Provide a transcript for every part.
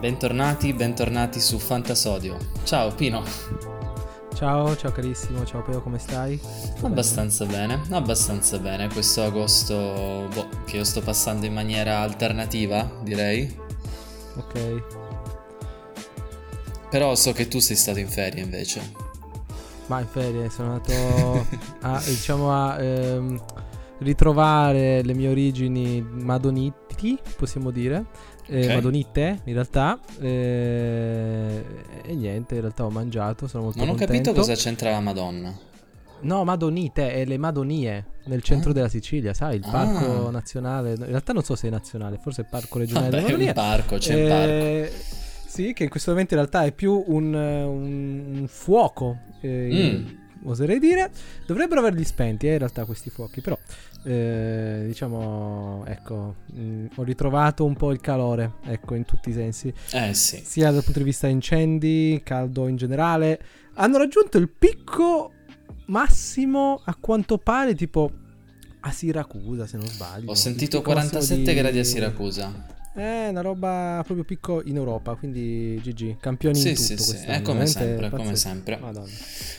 Bentornati, bentornati su Fantasodio. Ciao Pino. Ciao, ciao carissimo, ciao Peo, come stai? Abbastanza bene. bene, abbastanza bene. Questo agosto boh, che io sto passando in maniera alternativa, direi. Ok. Però so che tu sei stato in ferie invece. Ma in ferie sono andato a, diciamo a ehm, ritrovare le mie origini madoniti, possiamo dire eh, okay. Madonite in realtà. Eh, e niente in realtà ho mangiato sono molto non ho capito cosa c'entra la Madonna. No Madonite e le Madonie nel centro ah. della Sicilia sai il parco ah. nazionale. In realtà non so se è nazionale forse è il parco regionale Vabbè, delle un parco c'è eh, il parco. sì che in questo momento in realtà è più un, un, un fuoco eh, mm oserei dire. Dovrebbero averli spenti eh, in realtà questi fuochi, però eh, diciamo, ecco, mh, mm, ho ritrovato un po' il calore, ecco, in tutti i sensi. Eh sì. Sia dal punto di vista incendi, caldo in generale. Hanno raggiunto il picco massimo a quanto pare tipo a Siracusa, se non sbaglio. Ho sentito 47 di... gradi a Siracusa. È una roba proprio picco in Europa, quindi GG, campioni sì, in tutto sì, sì, è come sempre, pazzesco. come sempre. Madonna.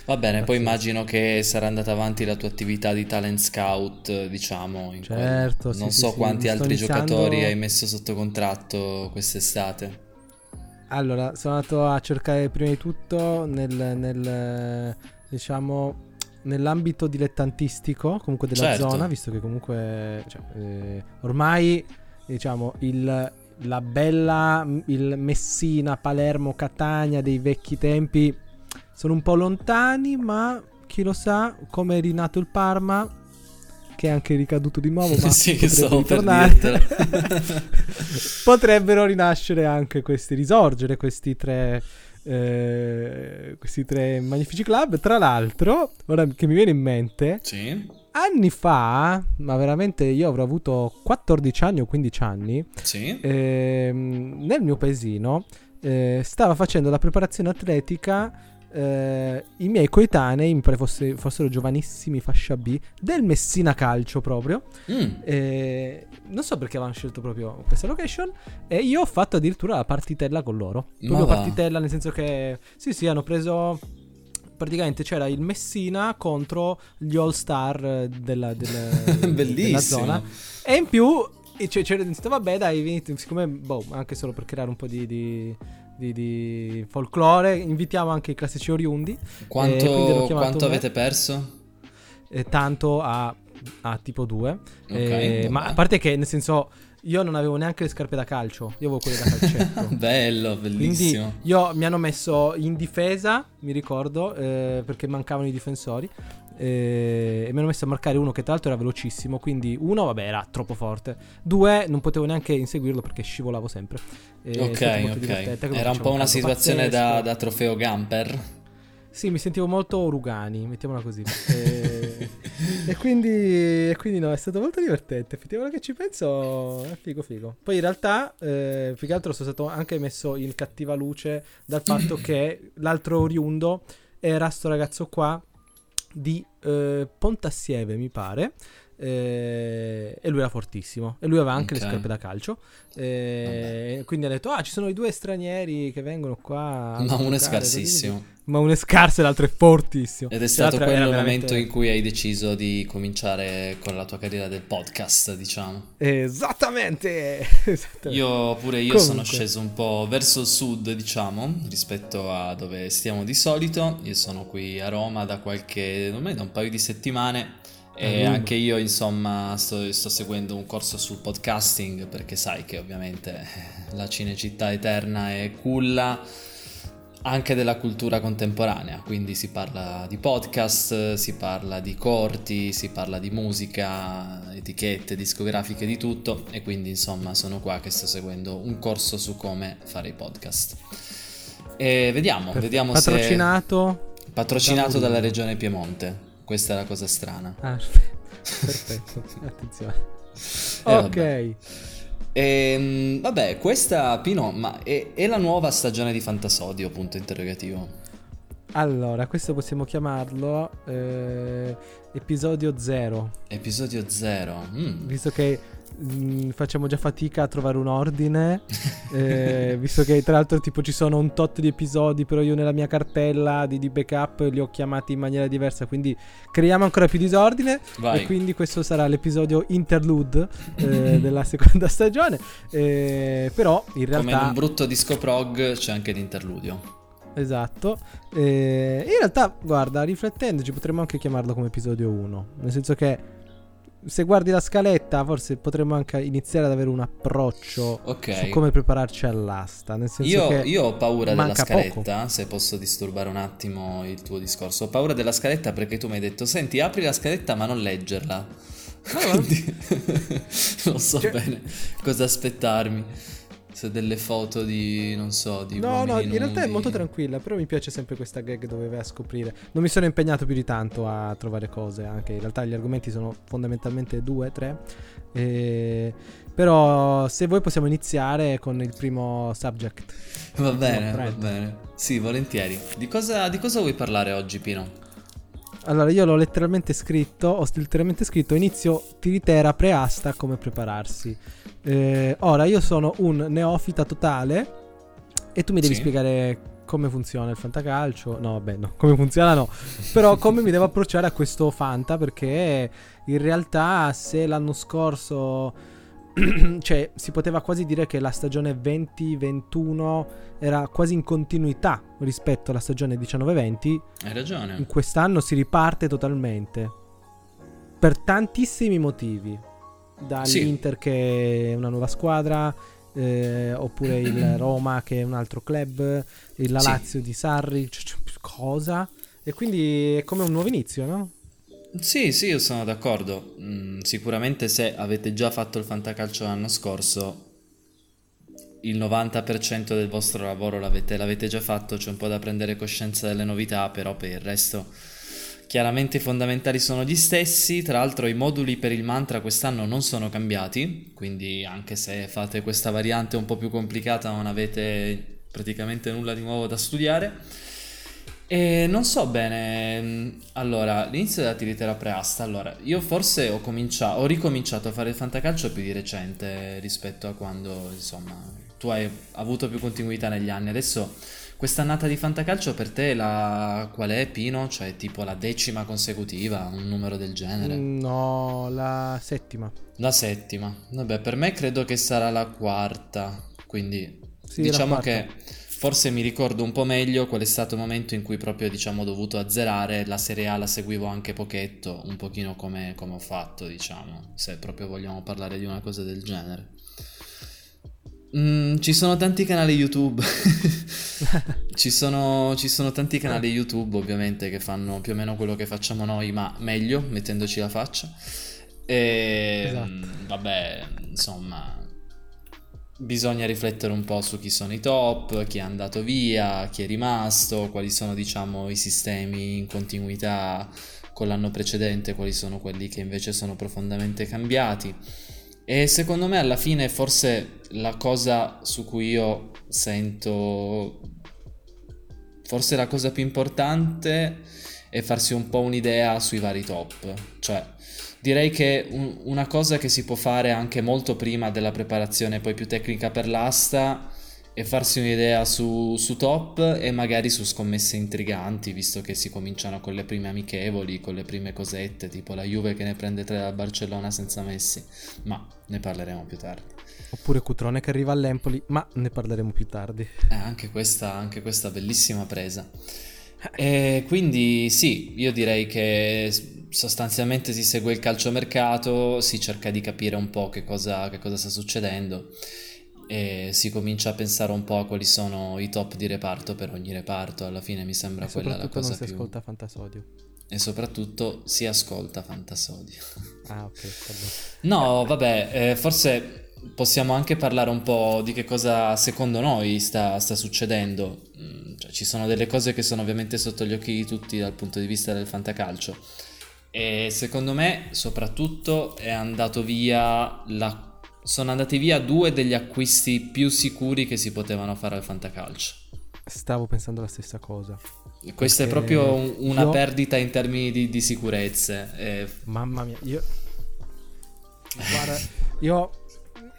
Va bene, pazzesco. poi immagino che sarà andata avanti la tua attività di talent scout, diciamo, certo, quel... non sì, so sì, quanti altri iniziando... giocatori hai messo sotto contratto quest'estate. Allora, sono andato a cercare prima di tutto nel, nel diciamo nell'ambito dilettantistico comunque della certo. zona, visto che comunque cioè, eh, ormai diciamo, il, la bella, il Messina, Palermo, Catania dei vecchi tempi sono un po' lontani, ma chi lo sa, come è rinato il Parma, che è anche ricaduto di nuovo, ma sì, potrebbe potrebbero rinascere anche questi, risorgere questi tre, eh, questi tre magnifici club. Tra l'altro, ora che mi viene in mente, sì anni fa, ma veramente io avrò avuto 14 anni o 15 anni, sì. ehm, nel mio paesino eh, stava facendo la preparazione atletica eh, i miei coetanei, mi pare fosse, fossero giovanissimi, fascia B, del Messina Calcio proprio. Mm. Eh, non so perché avevano scelto proprio questa location. E io ho fatto addirittura la partitella con loro. Proprio partitella, nel senso che sì, sì, hanno preso praticamente c'era il Messina contro gli All Star della, della, della zona. E in più e c- c'era detto, vabbè dai, venite, siccome, boh, anche solo per creare un po' di, di, di, di folklore, invitiamo anche i classici oriundi. Quanto, quanto avete perso? Eh, tanto a, a tipo 2. Okay, eh, ma a parte che, nel senso io non avevo neanche le scarpe da calcio, io avevo quelle da calcetto. Bello, bellissimo. Quindi io mi hanno messo in difesa, mi ricordo, eh, perché mancavano i difensori. Eh, e mi hanno messo a marcare uno che tra l'altro era velocissimo. Quindi uno, vabbè, era troppo forte. Due, non potevo neanche inseguirlo perché scivolavo sempre. Eh, ok, ok. Era un po' una situazione da, da trofeo Gamper. Sì, mi sentivo molto Rugani, mettiamola così. e, e, quindi, e, quindi, no, è stato molto divertente. Effettivamente che ci penso, è figo figo. Poi in realtà, eh, più che altro sono stato anche messo in cattiva luce dal fatto che l'altro oriundo era sto ragazzo qua di eh, Pontassieve, mi pare. Eh, e lui era fortissimo. E lui aveva anche okay. le scarpe da calcio. Eh, quindi ha detto: Ah, ci sono i due stranieri che vengono qua. Ma uno è scarsissimo. Ma uno è scarso e l'altro è fortissimo. Ed è stato quello il veramente... momento in cui hai deciso di cominciare con la tua carriera del podcast, diciamo. Esattamente. Esattamente. Io pure io Comunque. sono sceso un po' verso il sud, diciamo, rispetto a dove stiamo di solito. Io sono qui a Roma da qualche, ormai da un paio di settimane e anche io, insomma, sto, sto, seguendo un corso sul podcasting perché sai che ovviamente la Cinecittà Eterna è culla anche della cultura contemporanea, quindi si parla di podcast, si parla di corti, si parla di musica, etichette discografiche, di tutto e quindi insomma sono qua che sto seguendo un corso su come fare i podcast. E vediamo, per, vediamo patrocinato se... Patrocinato dalla regione Piemonte. Questa è la cosa strana. Ah, perfetto, attenzione. Eh, ok. Vabbè. E, ehm, vabbè, questa Pino, ma è, è, la nuova stagione di Fantasodio, punto interrogativo. Allora, questo possiamo chiamarlo eh, episodio 0. Episodio 0. Mm. Visto che Mm, facciamo già fatica a trovare un ordine, eh, visto che tra l'altro tipo ci sono un tot di episodi, però io nella mia cartella di, di, backup li ho chiamati in maniera diversa, quindi creiamo ancora più disordine Vai. e quindi questo sarà l'episodio interlude eh, della seconda stagione, eh, però in realtà... Come in un brutto disco prog c'è anche l'interludio. Esatto. Eh, in realtà, guarda, riflettendoci, potremmo anche chiamarlo come episodio 1. Nel senso che se guardi la scaletta, forse potremmo anche iniziare ad avere un approccio okay. su come prepararci all'asta. Nel senso io, che io ho paura della scaletta, poco. se posso disturbare un attimo il tuo discorso. Ho paura della scaletta perché tu mi hai detto: Senti, apri la scaletta, ma non leggerla. Ah, Quindi non so cioè... bene cosa aspettarmi se delle foto di, non so, di No, no, in nudi. realtà è molto tranquilla, però mi piace sempre questa gag dove vai a scoprire. Non mi sono impegnato più di tanto a trovare cose, anche in realtà gli argomenti sono fondamentalmente due, tre. E... Però se vuoi possiamo iniziare con il primo subject. Va bene, va bene. Sì, volentieri. Di cosa, di cosa vuoi parlare oggi, Pino? Allora, io l'ho letteralmente scritto, ho letteralmente scritto inizio tiritera preasta come prepararsi. Eh, ora, io sono un neofita totale e tu mi devi sì. spiegare come funziona il fantacalcio. No, vabbè, no, come funziona no. Però come mi devo approcciare a questo fanta perché in realtà se l'anno scorso cioè si poteva quasi dire che la stagione 20-21 era quasi in continuità rispetto alla stagione 19-20. Hai ragione. In quest'anno si riparte totalmente. Per tantissimi motivi. Dall'Inter sì. che è una nuova squadra, eh, oppure il Roma che è un altro club, la Lazio sì. di Sarri, c- c- cosa? E quindi è come un nuovo inizio, no? Sì, sì, io sono d'accordo. Mm, sicuramente se avete già fatto il fantacalcio l'anno scorso, il 90% del vostro lavoro l'avete, l'avete già fatto, c'è un po' da prendere coscienza delle novità, però per il resto chiaramente i fondamentali sono gli stessi. Tra l'altro i moduli per il mantra quest'anno non sono cambiati, quindi anche se fate questa variante un po' più complicata non avete praticamente nulla di nuovo da studiare. E non so bene, mm, allora, l'inizio della tiritera preasta, allora, io forse ho, cominciato, ho ricominciato a fare il fantacalcio più di recente rispetto a quando, insomma, tu hai avuto più continuità negli anni. Adesso, questa annata di fantacalcio per te la, qual è, Pino? Cioè, tipo la decima consecutiva, un numero del genere? No, la settima. La settima. Vabbè, per me credo che sarà la quarta, quindi sì, diciamo che Forse mi ricordo un po' meglio qual è stato il momento in cui proprio diciamo ho dovuto azzerare la Serie A, la seguivo anche pochetto, un pochino come, come ho fatto diciamo, se proprio vogliamo parlare di una cosa del genere. Mm, ci sono tanti canali YouTube. ci, sono, ci, sono, tanti canali YouTube, ovviamente, che fanno più o meno quello che facciamo noi, ma meglio, mettendoci la faccia. E esatto. vabbè, insomma, bisogna riflettere un po' su chi sono i top, chi è andato via, chi è rimasto, quali sono diciamo i sistemi in continuità con l'anno precedente, quali sono quelli che invece sono profondamente cambiati. E secondo me alla fine forse la cosa su cui io sento forse la cosa più importante è farsi un po' un'idea sui vari top, cioè direi che un, una cosa che si può fare anche molto prima della preparazione poi più tecnica per l'asta è farsi un'idea su, su, top e magari su scommesse intriganti, visto che si cominciano con le prime amichevoli, con le prime cosette, tipo la Juve che ne prende 3 dal Barcellona senza Messi, ma ne parleremo più tardi. Oppure Cutrone che arriva all'Empoli, ma ne parleremo più tardi. Eh, anche, questa, anche questa bellissima presa. E quindi sì, io direi che sostanzialmente si segue il calciomercato, si cerca di capire un po' che cosa, che cosa sta succedendo e si comincia a pensare un po' a quali sono i top di reparto per ogni reparto. Alla fine mi sembra e quella la cosa non si più... ascolta Fantasodio. E soprattutto si ascolta Fantasodio. Ah, ok. no, vabbè, eh, forse possiamo anche parlare un po' di che cosa secondo noi sta, sta succedendo. Mm, cioè, ci sono delle cose che sono ovviamente sotto gli occhi di tutti dal punto di vista del fantacalcio e secondo me, soprattutto, è andato via la... sono andati via due degli acquisti più sicuri che si potevano fare al fantacalcio. Stavo pensando la stessa cosa. Questa è proprio un, una io... perdita in termini di, di sicurezze. E... Mamma mia, io... Guarda, io,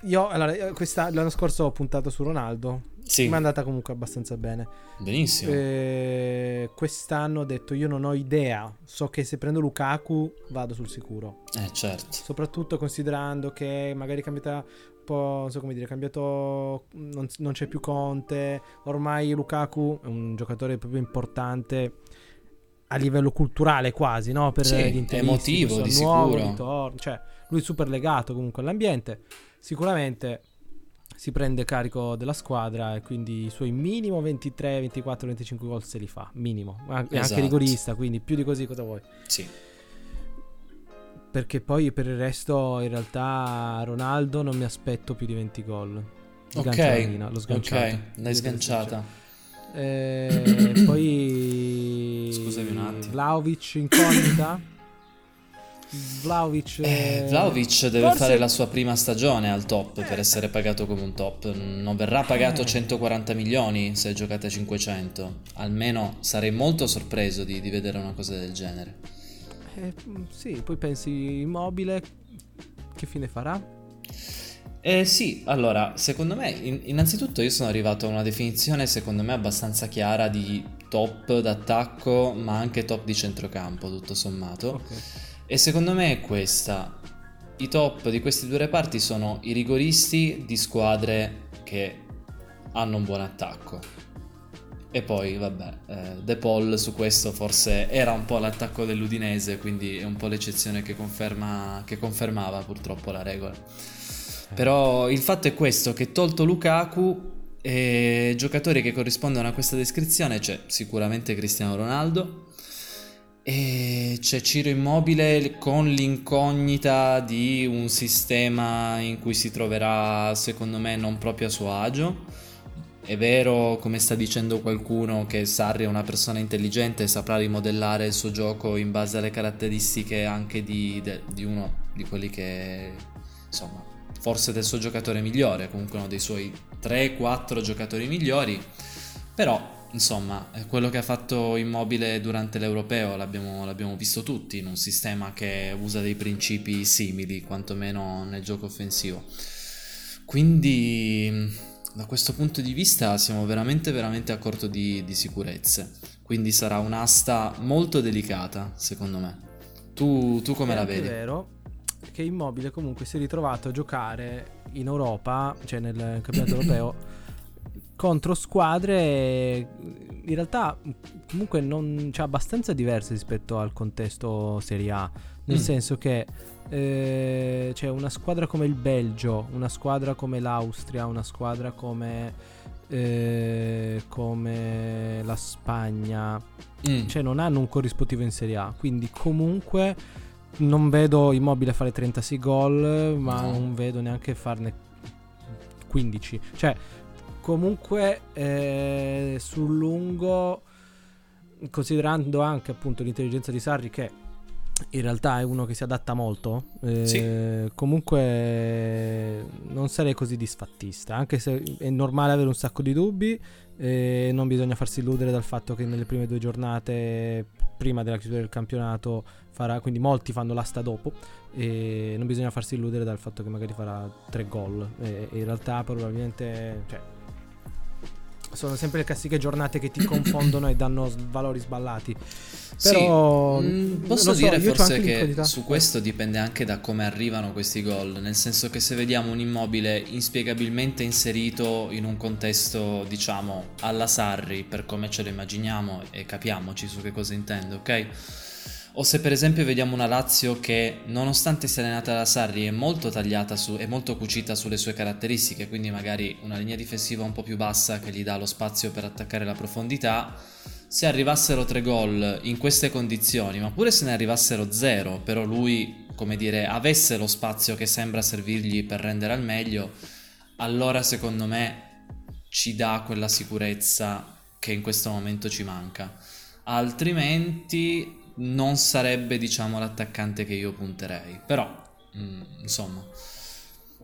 io allora, questa, l'anno scorso ho puntato su Ronaldo. Sì. Mi è andata comunque abbastanza bene. Benissimo. Eh, quest'anno ho detto io non ho idea. So che se prendo Lukaku vado sul sicuro. Eh, certo. Soprattutto considerando che magari è cambiata un po', non so come dire, è cambiato, non, non c'è più Conte. Ormai Lukaku è un giocatore proprio importante a livello culturale quasi, no? Per Sì, gli interisti, emotivo, di nuovo sicuro. ritorno, cioè lui è super legato comunque all'ambiente. Sicuramente si prende carico della squadra e quindi i suoi minimo 23, 24, 25 gol se li fa, minimo. È anche Esatto. rigorista, quindi più di così cosa vuoi? Sì. Perché poi per il resto in realtà Ronaldo non mi aspetto più di 20 gol. Ok. L'ho sganciata. Ok, l'hai sganciata. Eh, poi Scusami un attimo. Vlaovic incognita. Vlaovic Eh, eh, Vlaovic deve forse- fare la sua prima stagione al top per essere pagato come un top. Non verrà pagato Eh. 140 milioni se giocate a 500. Almeno sarei molto sorpreso di, di vedere una cosa del genere. eh, sì, poi pensi immobile che fine farà? Eh sì, allora, secondo me, in- innanzitutto io sono arrivato a una definizione secondo me abbastanza chiara di top d'attacco, ma anche top di centrocampo, tutto sommato. Ok. E secondo me è questa. I top di questi due reparti sono i rigoristi di squadre che hanno un buon attacco. E poi, vabbè, eh, De Paul su questo forse era un po' l'attacco dell'Udinese, quindi è un po' l'eccezione che, conferma, che confermava purtroppo la regola. Però il fatto è questo, che tolto Lukaku, eh, giocatori che corrispondono a questa descrizione c'è sicuramente Cristiano Ronaldo, e c'è Ciro Immobile con l'incognita di un sistema in cui si troverà, secondo me, non proprio a suo agio. È vero, come sta dicendo qualcuno, che Sarri è una persona intelligente e saprà rimodellare il suo gioco in base alle caratteristiche anche di, de- di uno di quelli che, insomma, forse del suo giocatore migliore, comunque uno dei suoi 3-4 giocatori migliori. Però, insomma, eh, quello che ha fatto Immobile durante l'Europeo l'abbiamo, l'abbiamo visto tutti in un sistema che usa dei principi simili, quantomeno nel gioco offensivo. Quindi, da questo punto di vista, siamo veramente, veramente a corto di, di sicurezze. Quindi sarà un'asta molto delicata, secondo me. Tu, tu come È la vedi? vero che Immobile comunque si è ritrovato a giocare in Europa, cioè nel campionato europeo, contro squadre in realtà comunque non cioè, abbastanza diverse rispetto al contesto Serie A. Nel Mm. senso che eh, c'è una squadra come il Belgio, una squadra come l'Austria, una squadra come, eh, come la Spagna, Mm. cioè non hanno un corrispettivo in Serie A, quindi comunque non vedo Immobile fare 36 gol, ma No. non vedo neanche farne 15. Cioè, comunque eh, sul lungo, considerando anche appunto l'intelligenza di Sarri che in realtà è uno che si adatta molto, eh, comunque non sarei così disfattista, anche se è normale avere un sacco di dubbi. E non bisogna farsi illudere dal fatto che nelle prime due giornate, prima della chiusura del campionato, farà. Quindi molti fanno l'asta dopo. E non bisogna farsi illudere dal fatto che magari farà tre gol. E in realtà, probabilmente. Cioè, sono sempre le classiche giornate che ti confondono e danno valori sballati. Però. Sì, mm, non posso so, dire forse che su questo dipende anche da come arrivano questi gol, nel senso che se vediamo un immobile inspiegabilmente inserito in un contesto, diciamo, alla Sarri, per come ce lo immaginiamo e capiamoci su che cosa intendo, ok? O se per esempio vediamo una Lazio che nonostante sia allenata da Sarri è molto tagliata su, è molto cucita sulle sue caratteristiche, quindi magari una linea difensiva un po' più bassa che gli dà lo spazio per attaccare la profondità, se arrivassero tre gol in queste condizioni, ma pure se ne arrivassero zero, però lui, come dire, avesse lo spazio che sembra servirgli per rendere al meglio, allora secondo me ci dà quella sicurezza che in questo momento ci manca. Altrimenti non sarebbe, diciamo, l'attaccante che io punterei. Però, mm, insomma,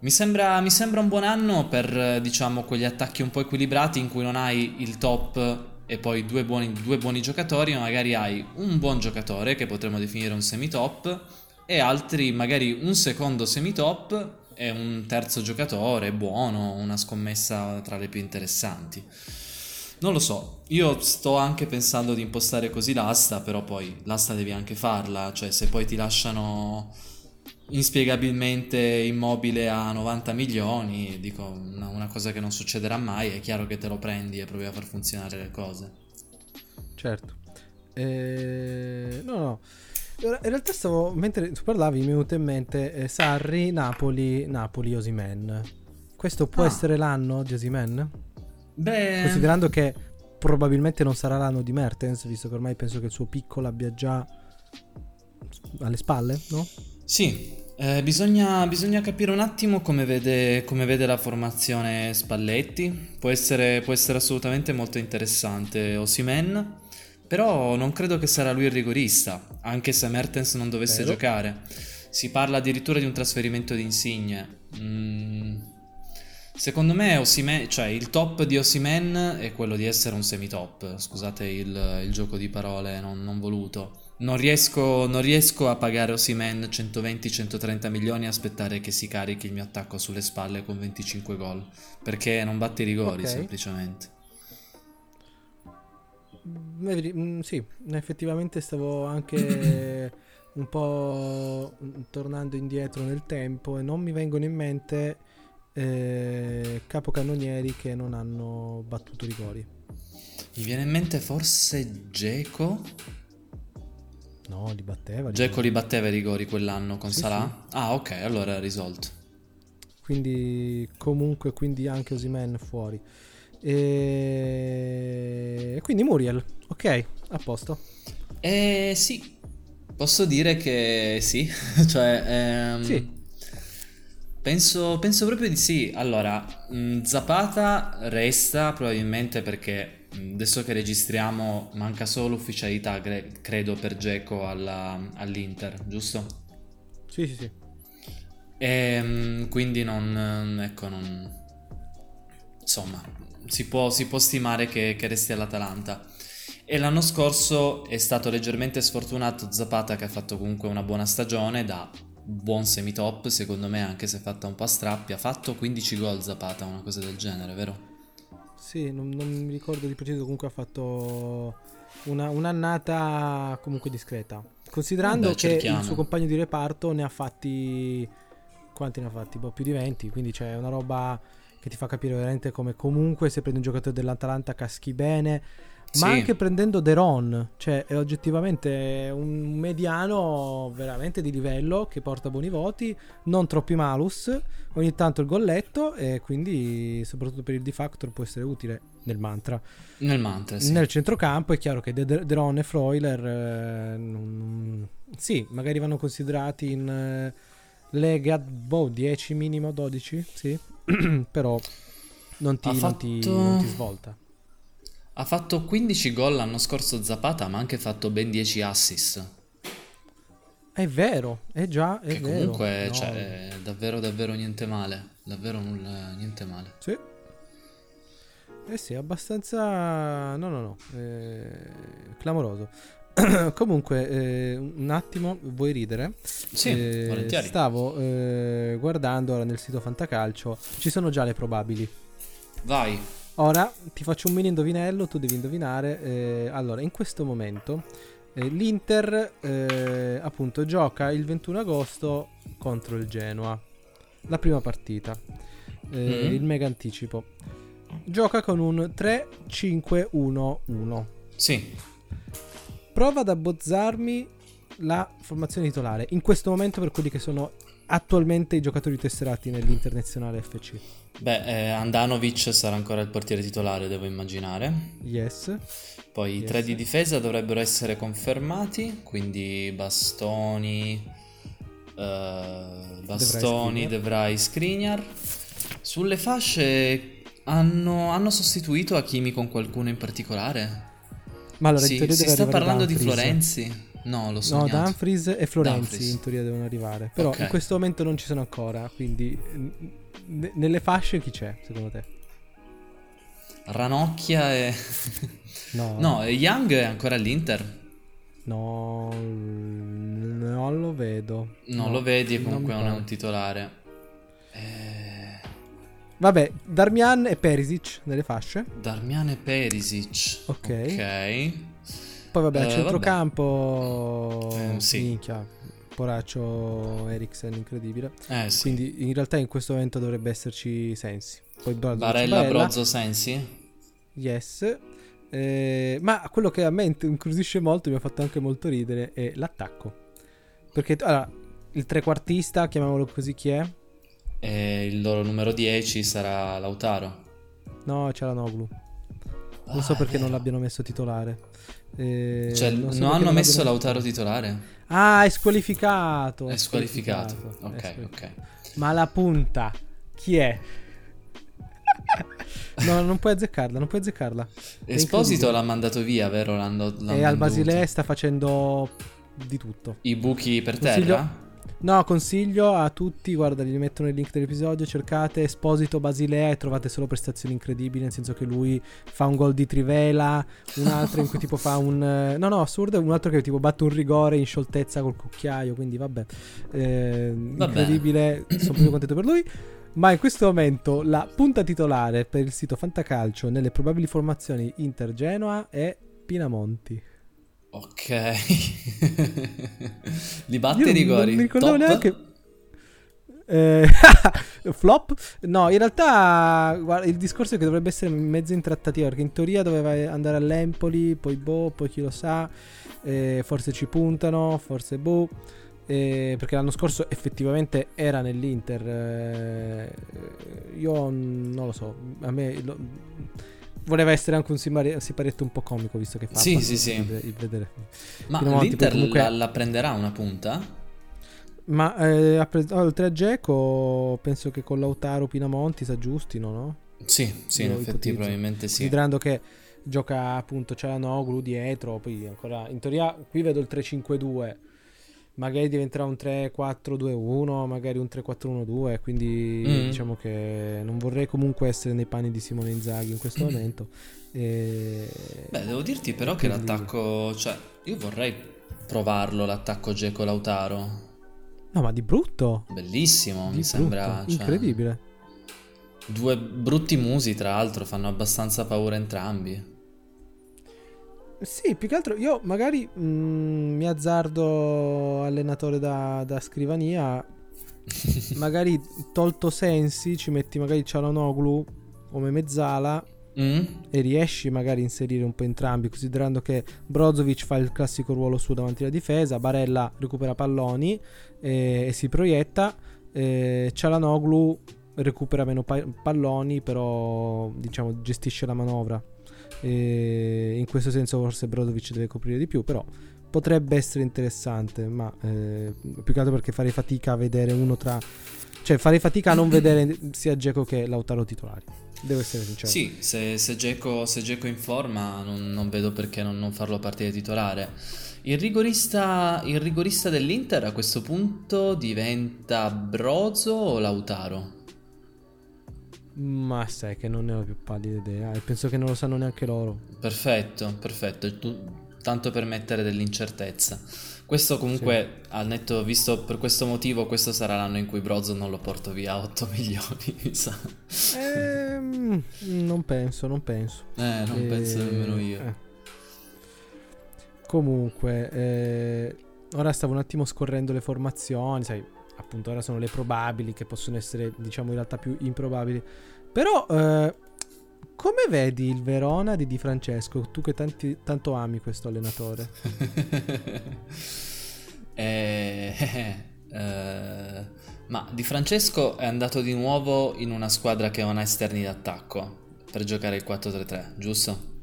mi sembra, mi sembra un buon anno per, diciamo, quegli attacchi un po' equilibrati in cui non hai il top e poi due buoni, due buoni giocatori, ma magari hai un buon giocatore che potremmo definire un semi-top, e altri magari un secondo semi-top e un terzo giocatore buono, una scommessa tra le più interessanti. Non lo so, io sto anche pensando di impostare così l'asta, però poi l'asta devi anche farla, cioè se poi ti lasciano inspiegabilmente immobile a 90 milioni, dico una, una, cosa che non succederà mai, è chiaro che te lo prendi e provi a far funzionare le cose. Certo. Eh, no, no. In realtà stavo, mentre tu parlavi mi è venuto in mente eh, Sarri, Napoli, Napoli, Osimen. Questo può ah. essere l'anno di Osimen? Beh... Considerando che probabilmente non sarà l'anno di Mertens, visto che ormai penso che il suo piccolo abbia già alle spalle, no? Sì, eh, bisogna, bisogna, capire un attimo come vede, come vede, la formazione Spalletti. Può essere, può essere assolutamente molto interessante Osimen, però non credo che sarà lui il rigorista, anche se Mertens non dovesse Vero. giocare. Si parla addirittura di un trasferimento di insigne. Mm. Secondo me Osimen, cioè il top di Osimen è quello di essere un semi-top. Scusate il, il gioco di parole non, non voluto non riesco, non riesco a pagare Osimen 120-130 milioni e aspettare che si carichi il mio attacco sulle spalle con 25 gol. Perché non batte i rigori, okay. semplicemente. Mm, sì, effettivamente stavo anche un po' tornando indietro nel tempo e non mi vengono in mente eh, capocannonieri che non hanno battuto rigori. Mi viene in mente forse Geco No, li batteva. Dzeko li batteva i rigori quell'anno con sì, Salah? Sì. Ah, ok, allora è risolto. Quindi comunque, quindi anche Osimen fuori. E quindi Muriel, ok, a posto. Eh sì, posso dire che sì, cioè... Ehm, sì. Penso, penso, proprio di sì. Allora, mm, Zapata resta probabilmente perché adesso che registriamo manca solo l'ufficialità, credo, per Geco all'Inter, giusto? Sì, sì, sì. E, ehm, quindi non, ecco, non... Insomma, si può, si può stimare che, che resti all'Atalanta. E l'anno scorso è stato leggermente sfortunato Zapata che ha fatto comunque una buona stagione da buon semi-top, secondo me anche se fatta un po' a strappi, ha fatto 15 gol Zapata, una cosa del genere, vero? Sì, non, non, mi ricordo di preciso, comunque ha fatto una, un'annata comunque discreta. Considerando Vabbè, che il suo compagno di reparto ne ha fatti... Quanti ne ha fatti? Boh, più di 20, quindi c'è una roba che ti fa capire veramente come comunque se prendi un giocatore dell'Atalanta caschi bene sì. ma anche prendendo Deron, cioè è oggettivamente un mediano veramente di livello che porta buoni voti, non troppi malus, ogni tanto il golletto e quindi soprattutto per il D-Factor può essere utile nel mantra. Nel mantra, sì. Nel centrocampo è chiaro che Deron e Freuler eh, non, sì, magari vanno considerati in eh, Lega boh, 10 minimo 12, sì, però non ti, fatto... non, ti, non ti svolta. Ha fatto 15 gol l'anno scorso Zapata, ma ha anche fatto ben 10 assist. È vero, è già, è che vero. Comunque, no. cioè, davvero, davvero niente male. Davvero nulla, niente male. Sì. Eh sì, abbastanza... No, no, no. Eh... Clamoroso. Comunque, eh, un attimo, vuoi ridere? Sì, eh, volentieri. Stavo eh, guardando ora nel sito Fantacalcio, ci sono già le probabili. Vai. Ora ti faccio un mini indovinello, tu devi indovinare. Eh, allora, in questo momento eh, l'Inter eh, appunto gioca il 21 agosto contro il Genoa. La prima partita. Mm-hmm. Il mega anticipo. Gioca con un 3-5-1-1. Sì. Prova ad abbozzarmi la formazione titolare in questo momento per quelli che sono attualmente i giocatori tesserati nell'internazionale FC. Beh, eh, Andanovic sarà ancora il portiere titolare, devo immaginare. Yes. Poi yes. i tre di difesa dovrebbero essere confermati, quindi Bastoni, uh, Bastoni, Devrai, Skriniar. Sulle fasce hanno, hanno, sostituito Hakimi con qualcuno in particolare? Ma allora, sì, si sta parlando di Florenzi. No, lo so. No, Dumfries e Florenzi Dumfries. in teoria devono arrivare. Però okay. in questo momento non ci sono ancora, quindi n- nelle fasce chi c'è secondo te? Ranocchia e... no. no, Young è ancora all'Inter. No, no Non lo vedo. Non no, lo vedi e comunque non, non è un titolare. Eh... Vabbè, Darmian e Perisic nelle fasce. Darmian e Perisic. Ok. Ok. Poi vabbè, eh, centrocampo... Eh, sì. Minchia. Poraccio Eriksen, incredibile. Eh, sì. Quindi in realtà in questo momento dovrebbe esserci Sensi. Poi Barella, Barella. Brozzo, Sensi. Yes. Eh, ma quello che a me incuriosisce molto, mi ha fatto anche molto ridere, è l'attacco. Perché allora, il trequartista, chiamiamolo così, chi è? E il loro numero 10 sarà Lautaro. No, c'era Noglu. Non ah, so perché non l'abbiano messo titolare. Eh, cioè, non, so non hanno messo Lautaro titolare? Ah, è squalificato. È, squalificato. squalificato. Ok, è squalificato. ok. Ma la punta, chi è? no, non puoi azzeccarla, non puoi azzeccarla. Esposito l'ha mandato via, vero? L'hanno, l'hanno e al Basilea sta facendo di tutto. I buchi per Consiglio... terra? No, consiglio a tutti, guarda, li metto nel link dell'episodio, cercate Esposito Basilea e trovate solo prestazioni incredibili, nel senso che lui fa un gol di trivela, un altro in cui tipo fa un... No, no, assurdo, un altro che tipo batte un rigore in scioltezza col cucchiaio, quindi vabbè, eh, vabbè. incredibile, sono proprio contento per lui. Ma in questo momento la punta titolare per il sito Fantacalcio nelle probabili formazioni Inter-Genoa è Pinamonti. Ok. Li batte i rigori. Non mi ricordavo Top. neanche. Eh, flop? No, in realtà guarda, il discorso è che dovrebbe essere mezzo in trattativa perché in teoria doveva andare all'Empoli, poi boh, poi chi lo sa, eh, forse ci puntano, forse boh. Eh, perché l'anno scorso effettivamente era nell'Inter. Eh, io non lo so, a me lo, voleva essere anche un siparietto un po' comico visto che fa sì sì sì. il vedere. Ma l'Inter comunque... la, la, prenderà una punta? ma eh, pres- oltre a Geco penso che con Lautaro Pinamonti si aggiustino no? sì sì Io in effetti probabilmente sì. Considerando che gioca appunto c'è la Noglu dietro poi ancora in teoria qui vedo il 3-5-2 magari diventerà un 3-4-2-1, magari un 3-4-1-2, quindi mm. diciamo che non vorrei comunque essere nei panni di Simone Inzaghi in questo momento. E... Beh, devo dirti però quindi... che l'attacco, cioè, io vorrei provarlo l'attacco Geco Lautaro. No, ma di brutto. Bellissimo, di mi brutto. sembra. Cioè... Incredibile. Due brutti musi, tra l'altro, fanno abbastanza paura entrambi. Sì, più che altro io magari mh, mm, mi azzardo allenatore da, da scrivania. magari tolto Sensi, ci metti magari Cialanoglu come mezzala. Mm. E riesci magari a inserire un po' entrambi, considerando che Brozovic fa il classico ruolo suo davanti alla difesa, Barella recupera palloni e, e si proietta, e Cialanoglu recupera meno pa- palloni, però diciamo gestisce la manovra. E in questo senso forse Brodovic deve coprire di più, però potrebbe essere interessante, ma eh, più che altro perché farei fatica a vedere uno tra... Cioè farei fatica a non vedere sia Geco che Lautaro titolari. Devo essere sincero. Sì, se, se Geco in forma non, non vedo perché non, non, farlo partire titolare. Il rigorista, il rigorista dell'Inter a questo punto diventa Brozo o Lautaro? Ma sai che non ne ho più pallida idea e penso che non lo sanno neanche loro. Perfetto, perfetto. tanto per mettere dell'incertezza. Questo comunque, sì. al netto visto per questo motivo, questo sarà l'anno in cui Brozo non lo porto via 8 milioni, mi sa. Ehm, non penso, non penso. Eh, non e... penso nemmeno io. Eh. Comunque, eh, ora stavo un attimo scorrendo le formazioni, sai, appunto ora sono le probabili che possono essere diciamo in realtà più improbabili. Però eh, come vedi il Verona di Di Francesco? Tu che tanti, tanto ami questo allenatore. Eh, eh, ma Di Francesco è andato di nuovo in una squadra che non ha esterni d'attacco per giocare il 4-3-3 giusto?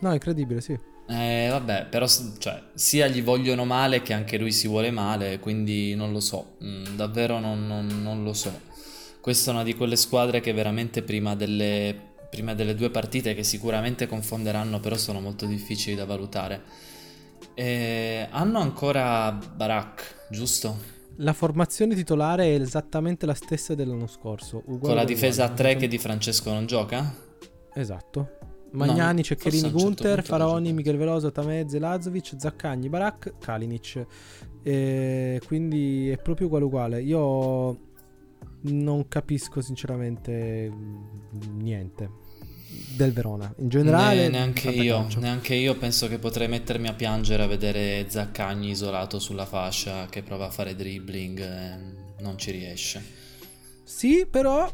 no incredibile sì eh, vabbè, però cioè, sia gli vogliono male che anche lui si vuole male, quindi non lo so, mm, davvero non, non, non, lo so. Questa è una di quelle squadre che veramente prima delle, prima delle due partite, che sicuramente confonderanno, però sono molto difficili da valutare. Eh, hanno ancora Barak, giusto? La formazione titolare è esattamente la stessa dell'anno scorso. Con la difesa a 3 che di Francesco non gioca? Esatto. Magnani, no, Ceccherini, certo Gunter, Faraoni, Miguel Veloso, Tamezze, Lazovic, Zaccagni, Barak, Kalinic. E quindi è proprio uguale uguale. Io non capisco sinceramente niente del Verona in generale. Ne, neanche io, neanche io penso che potrei mettermi a piangere a vedere Zaccagni isolato sulla fascia che prova a fare dribbling e non ci riesce. Sì, però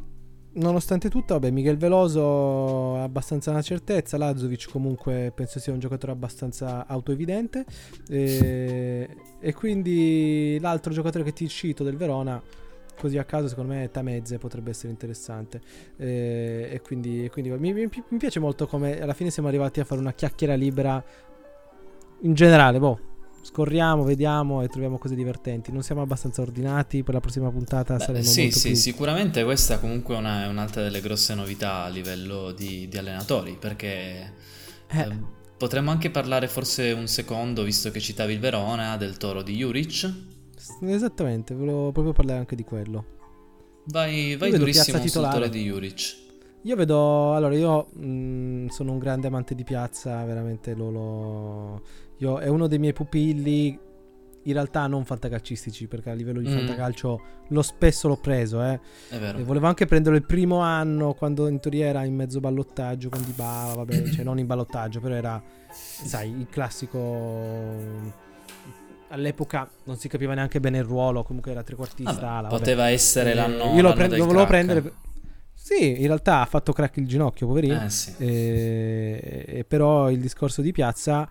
nonostante tutto, vabbè, Miguel Veloso ha abbastanza una certezza, Lazovic comunque penso sia un giocatore abbastanza autoevidente e, e quindi l'altro giocatore che ti cito del Verona così a caso secondo me Tamezze potrebbe essere interessante. E, e quindi, e quindi mi, mi, mi, piace molto come alla fine siamo arrivati a fare una chiacchiera libera in generale boh scorriamo, vediamo e troviamo cose divertenti. Non siamo abbastanza ordinati, per la prossima puntata Beh, saremo sì, molto sì, più... sicuramente questa comunque è, una, è un'altra delle grosse novità a livello di, di allenatori, perché eh. Eh, potremmo anche parlare forse un secondo, visto che citavi il Verona, del toro di Juric. Esattamente, volevo proprio parlare anche di quello. Vai, vai durissimo sul toro di Juric. Io vedo, allora io mh, mm, sono un grande amante di piazza, veramente lo, lo io, è uno dei miei pupilli, in realtà non fantacalcistici, perché a livello di mm. fantacalcio lo spesso l'ho preso. Eh. È vero. E volevo anche prenderlo il primo anno, quando in teoria era in mezzo ballottaggio con Dybala, vabbè, cioè non in ballottaggio, però era, sai, il classico all'epoca non si capiva neanche bene il ruolo, comunque era trequartista. Vabbè, poteva essere l'anno. Io lo, pre- lo volevo prendere. Sì, in realtà ha fatto crack il ginocchio, poverino. Eh, sì. e, e però il discorso di piazza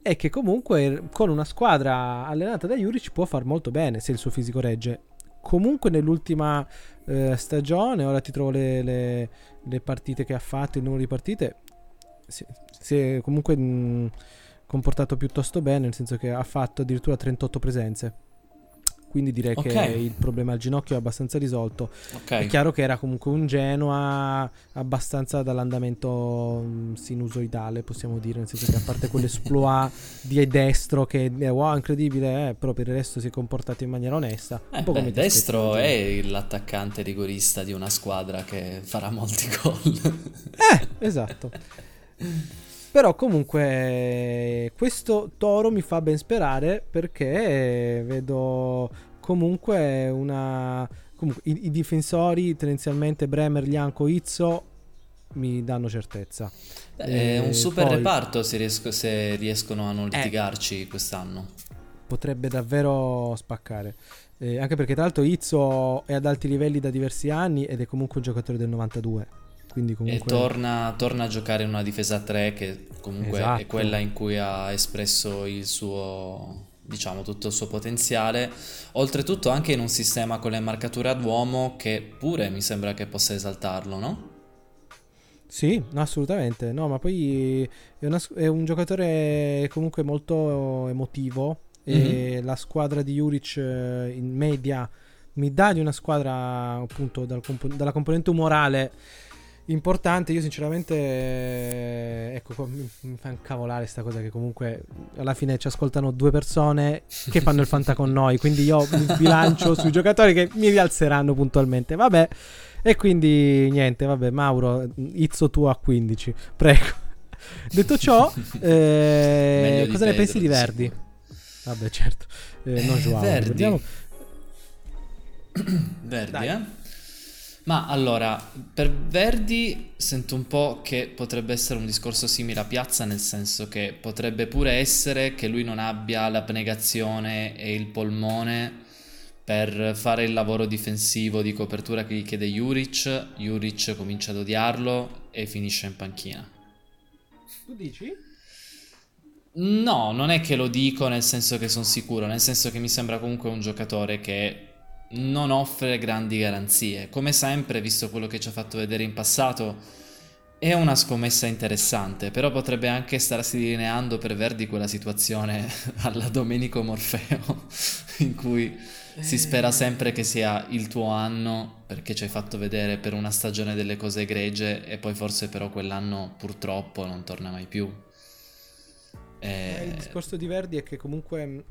è che comunque con una squadra allenata da Juric può far molto bene se il suo fisico regge. Comunque nell'ultima eh, stagione, ora ti trovo le, le, le, partite che ha fatto, il numero di partite, si, si è comunque mh, comportato piuttosto bene, nel senso che ha fatto addirittura 38 presenze quindi direi okay. che il problema al ginocchio è abbastanza risolto. Okay. È chiaro che era comunque un Genoa abbastanza dall'andamento mm, sinusoidale, possiamo dire, nel senso che a parte quell'esploit di destro che è wow, incredibile, eh, però per il resto si è comportato in maniera onesta. Eh, beh, destro è l'attaccante rigorista di una squadra che farà molti gol. eh, esatto. Però comunque questo toro mi fa ben sperare perché vedo comunque una... Comunque, i, i, difensori tendenzialmente Bremer, Lianco, Izzo mi danno certezza. È un super poi, reparto se, riesco, se, riescono a non eh. litigarci eh, quest'anno. Potrebbe davvero spaccare. Eh, anche perché tra l'altro Izzo è ad alti livelli da diversi anni ed è comunque un giocatore del 92 comunque... E torna, torna, a giocare in una difesa 3 che comunque esatto. è quella in cui ha espresso il suo diciamo tutto il suo potenziale oltretutto anche in un sistema con le marcature ad uomo che pure mi sembra che possa esaltarlo no? Sì, assolutamente. No, ma poi è, una, è, un giocatore comunque molto emotivo. Mm-hmm. E mhm. la squadra di Juric eh, in media mi dà di una squadra appunto dal comp- dalla componente umorale importante. Io sinceramente, ecco, mi, mi fa incavolare questa cosa che comunque alla fine ci ascoltano due persone che fanno il fanta con noi, quindi io mi bilancio sui giocatori che mi rialzeranno puntualmente. Vabbè, e quindi niente, vabbè, Mauro, izzo tu a 15, prego. Detto ciò, eh, cosa ne pensi di Verdi? Vabbè, certo, eh, non Joao. Verdi. Verdi, Dai. eh? Ma allora, per Verdi sento un po' che potrebbe essere un discorso simile a Piazza, nel senso che potrebbe pure essere che lui non abbia l'abnegazione e il polmone per fare il lavoro difensivo di copertura che gli chiede Juric. Juric comincia ad odiarlo e finisce in panchina. Tu dici? No, non è che lo dico nel senso che sono sicuro, nel senso che mi sembra comunque un giocatore che non offre grandi garanzie. Come sempre, visto quello che ci ha fatto vedere in passato, è una scommessa interessante, però potrebbe anche starsi delineando per Verdi quella situazione alla Domenico Morfeo, in cui si spera sempre che sia il tuo anno perché ci hai fatto vedere per una stagione delle cose egregie e poi forse però quell'anno purtroppo non torna mai più. E... Eh, il discorso di Verdi è che comunque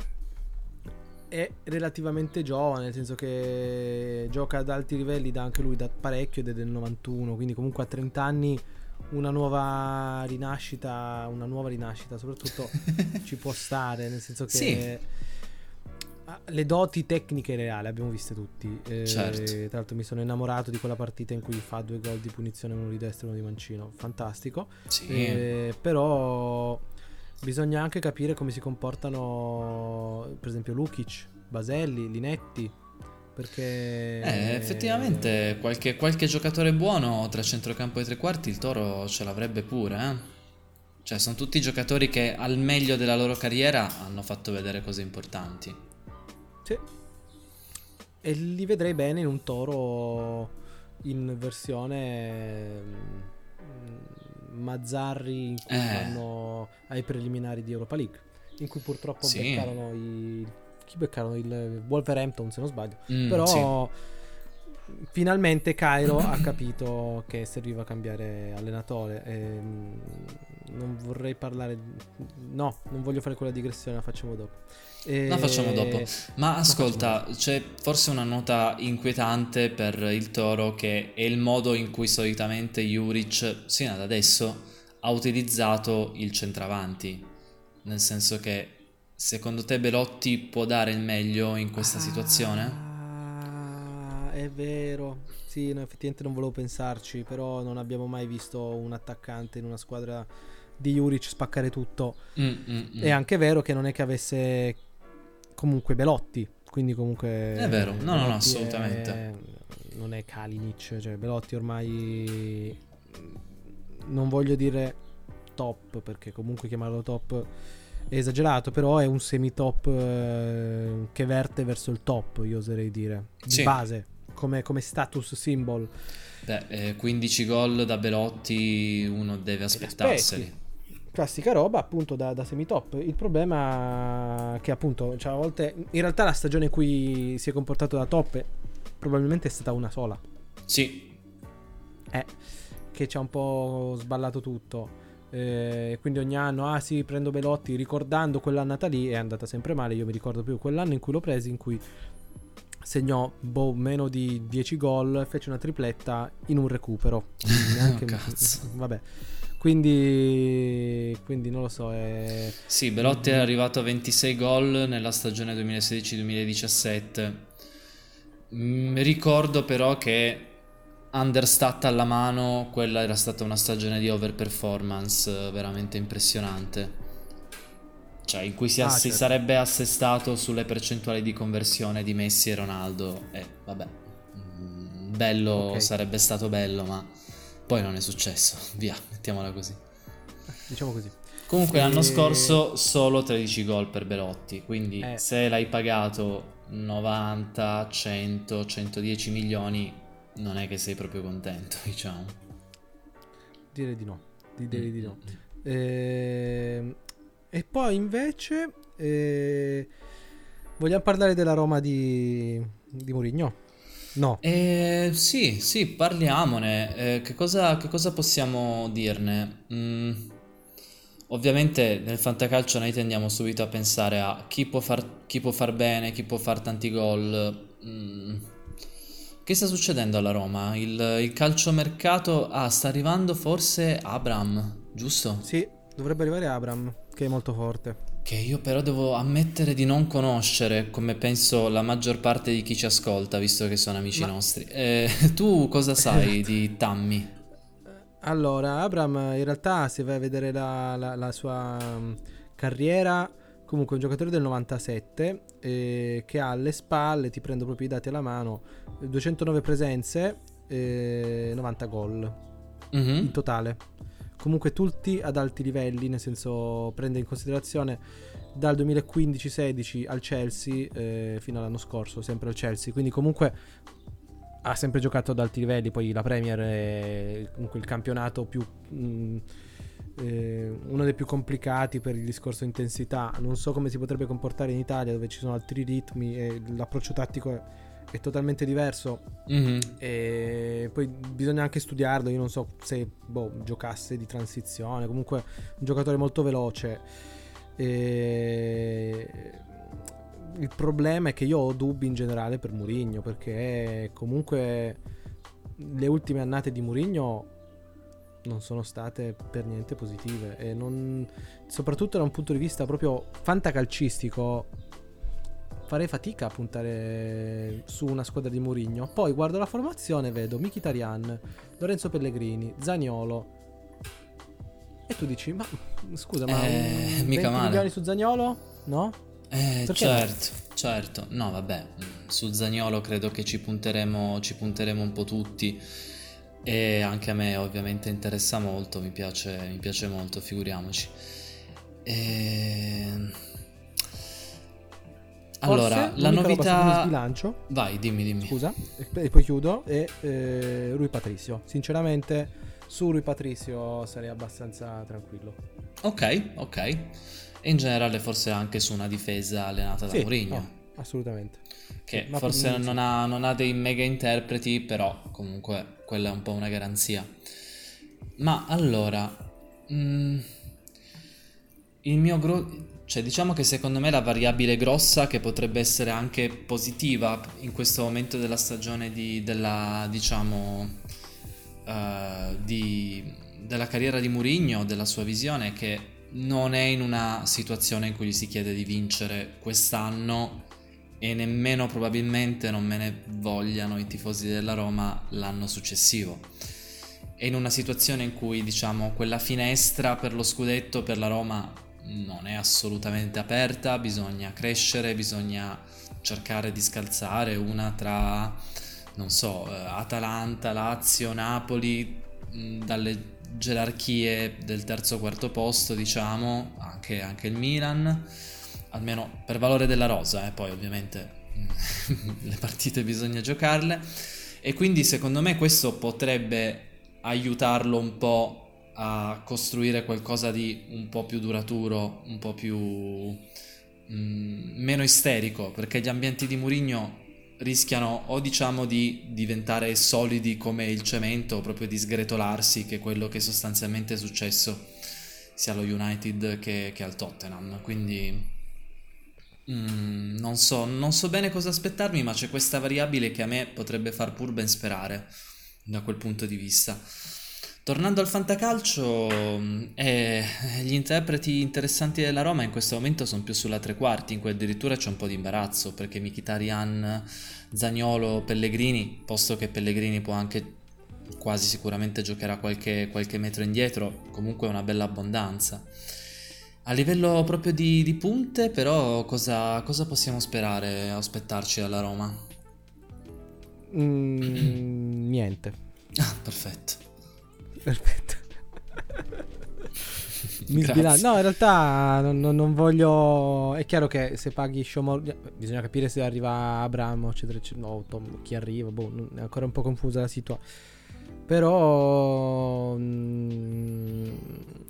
è relativamente giovane, nel senso che gioca ad alti livelli da anche lui da parecchio ed è del 91, quindi comunque a 30 anni una nuova rinascita, una nuova rinascita, soprattutto ci può stare, nel senso che sì. le doti tecniche reali abbiamo viste tutti. Eh, certo. Tra l'altro mi sono innamorato di quella partita in cui fa due gol di punizione, uno di destra e uno di mancino, fantastico. Sì. Eh, però bisogna anche capire come si comportano, per esempio Lukic, Baselli, Linetti perché... Eh, effettivamente qualche, qualche, giocatore buono tra centrocampo e tre quarti il Toro ce l'avrebbe pure, eh? Cioè, sono tutti giocatori che al meglio della loro carriera hanno fatto vedere cose importanti. Sì. E li vedrei bene in un Toro in versione mm, Mazzarri in cui eh. vanno ai preliminari di Europa League, in cui purtroppo sì. beccarono i chi beccarono il Wolverhampton se non sbaglio mm, però sì. finalmente Cairo ha capito che serviva cambiare allenatore e mm, non vorrei parlare no non voglio fare quella digressione la facciamo dopo e... La facciamo dopo. Ma ascolta, c'è forse una nota inquietante per il Toro che è il modo in cui solitamente Juric, sino ad adesso, ha utilizzato il centravanti. Nel senso che Secondo te Belotti può dare il meglio in questa ah, situazione? È vero. Sì, no, effettivamente non volevo pensarci, però non abbiamo mai visto un attaccante in una squadra di Juric spaccare tutto. Mm, mm, mm. È anche vero che non è che avesse comunque Belotti, quindi comunque... È vero, no, Belotti no, no, assolutamente. È, non è Kalinic, cioè Belotti ormai... Non voglio dire top, perché comunque chiamarlo top è esagerato, però è un semi-top eh, che verte verso il top, io oserei dire, di sì. base, come, come, status symbol. Beh, eh, 15 gol da Belotti uno deve aspettarseli. Classica roba appunto da, da semi-top. Il problema è che appunto, cioè, a volte, in realtà la stagione in cui si è comportato da top probabilmente è stata una sola. Sì. Eh, che ci ha un po' sballato tutto. Eh, quindi ogni anno, ah sì, prendo Belotti, ricordando quell'annata lì, è andata sempre male. Io mi ricordo più quell'anno in cui l'ho preso, in cui segnò boh, meno di 10 gol fece una tripletta in un recupero. Neanche, oh, cazzo. Vabbè. Quindi, quindi non lo so. È... Sì, Belotti è arrivato a 26 gol nella stagione 2016-2017. Mm, ricordo però che understat alla mano, quella era stata una stagione di overperformance eh, veramente impressionante. Cioè, in cui si, ass- ah, certo. sarebbe assestato sulle percentuali di conversione di Messi e Ronaldo. E vabbè, mm, bello okay. sarebbe stato bello, ma poi non è successo. Via, mettiamola così. Diciamo così. Comunque, e... l'anno scorso solo 13 gol per Belotti. Quindi, eh. se l'hai pagato 90, 100, 110 milioni, non è che sei proprio contento, diciamo. Direi di no, direi di no. E, ehm, e poi invece eh, vogliamo parlare della Roma di, di Mourinho? No. Eh, sì, sì, parliamone. Eh, che, cosa, che, cosa, possiamo dirne? Mm, ovviamente nel fantacalcio noi tendiamo subito a pensare a chi può far, chi può far bene, chi può fare tanti gol. Mm, che sta succedendo alla Roma? Il, il calciomercato... Ah, sta arrivando forse Abram, giusto? Sì, dovrebbe arrivare Abram, che è molto forte. Che io però devo ammettere di non conoscere, come penso la maggior parte di chi ci ascolta, visto che sono amici Ma... nostri. Eh, tu cosa sai di Tammy? Allora, Abram in realtà se vai a vedere la, la, la sua mm, carriera Comunque un giocatore del 97 eh, che ha alle spalle, ti prendo proprio i dati alla mano, 209 presenze, eh, 90 gol mm-hmm. in totale. Comunque tutti ad alti livelli, nel senso prende in considerazione dal 2015-16 al Chelsea eh, fino all'anno scorso, sempre al Chelsea. Quindi comunque ha sempre giocato ad alti livelli, poi la Premier è comunque il campionato più... Mh, mm, eh, uno dei più complicati per il discorso intensità. Non so come si potrebbe comportare in Italia dove ci sono altri ritmi e l'approccio tattico è, è totalmente diverso. Mm-hmm. E poi bisogna anche studiarlo. Io non so se boh, giocasse di transizione. Comunque, un giocatore molto veloce. E... Il problema è che io ho dubbi in generale per Murigno perché comunque le ultime annate di Murigno non sono state per niente positive e non, soprattutto da un punto di vista proprio fantacalcistico farei fatica a puntare su una squadra di Mourinho. Poi guardo la formazione, vedo Mkhitaryan, Lorenzo Pellegrini, Zagnolo. E tu dici, ma scusa, ma eh, 20 mica male. milioni su Zagnolo? No? Eh, Perché certo, certo. No, vabbè, su Zagnolo credo che ci punteremo, ci punteremo un po' tutti. E anche a me ovviamente interessa molto, mi piace, mi piace molto, figuriamoci. E... Allora, Forse la novità... sbilancio, Vai, dimmi, dimmi. scusa, e e poi chiudo, è eh, Rui Patricio. Sinceramente, su Rui Patricio sarei abbastanza tranquillo. Ok, ok. E in generale forse anche su una difesa allenata da Sì, Mourinho. no, assolutamente. che Sì, forse non ha, non ha dei mega interpreti, però comunque quella è un po' una garanzia. Ma allora, mm, il mio gro- cioè diciamo che secondo me la variabile grossa che potrebbe essere anche positiva in questo momento della stagione di, della, diciamo, eh, di- della carriera di Mourinho, della sua visione, è che non è in una situazione in cui gli si chiede di vincere quest'anno e nemmeno probabilmente non me ne vogliano i tifosi della Roma l'anno successivo. È in una situazione in cui, diciamo, quella finestra per lo scudetto per la Roma non è assolutamente aperta, bisogna crescere, bisogna cercare di scalzare una tra, non so, eh, Atalanta, Lazio, Napoli, mh, dalle gerarchie del terzo quarto posto, diciamo, anche, anche il Milan almeno per valore della rosa, eh, poi ovviamente le partite bisogna giocarle. E quindi secondo me questo potrebbe aiutarlo un po' a costruire qualcosa di un po' più duraturo, un po' più mm, meno isterico, perché gli ambienti di Mourinho rischiano o diciamo di diventare solidi come il cemento, proprio di sgretolarsi, che è quello che sostanzialmente è successo sia allo United che, che al Tottenham. Quindi Mm, non so, non so bene cosa aspettarmi, ma c'è questa variabile che a me potrebbe far pur ben sperare da quel punto di vista. Tornando al fantacalcio, mm, eh, gli interpreti interessanti della Roma in questo momento sono più sulla tre quarti, in cui addirittura c'è un po' di imbarazzo, perché Mkhitaryan, Zagnolo, Pellegrini, posto che Pellegrini può anche quasi sicuramente giocherà qualche, qualche metro indietro, comunque è una bella abbondanza. A livello proprio di, di punte, però, cosa, cosa possiamo sperare, aspettarci dalla Roma? Mm, niente. Ah, perfetto. Perfetto. Mi sbilancio. No, in realtà non, non- non voglio. È chiaro che se paghi Shomor. Bisogna capire se arriva Abramo, eccetera, eccetera. No, Tom- chi arriva. Boh, è ancora un po' confusa la situazione. Però. mm,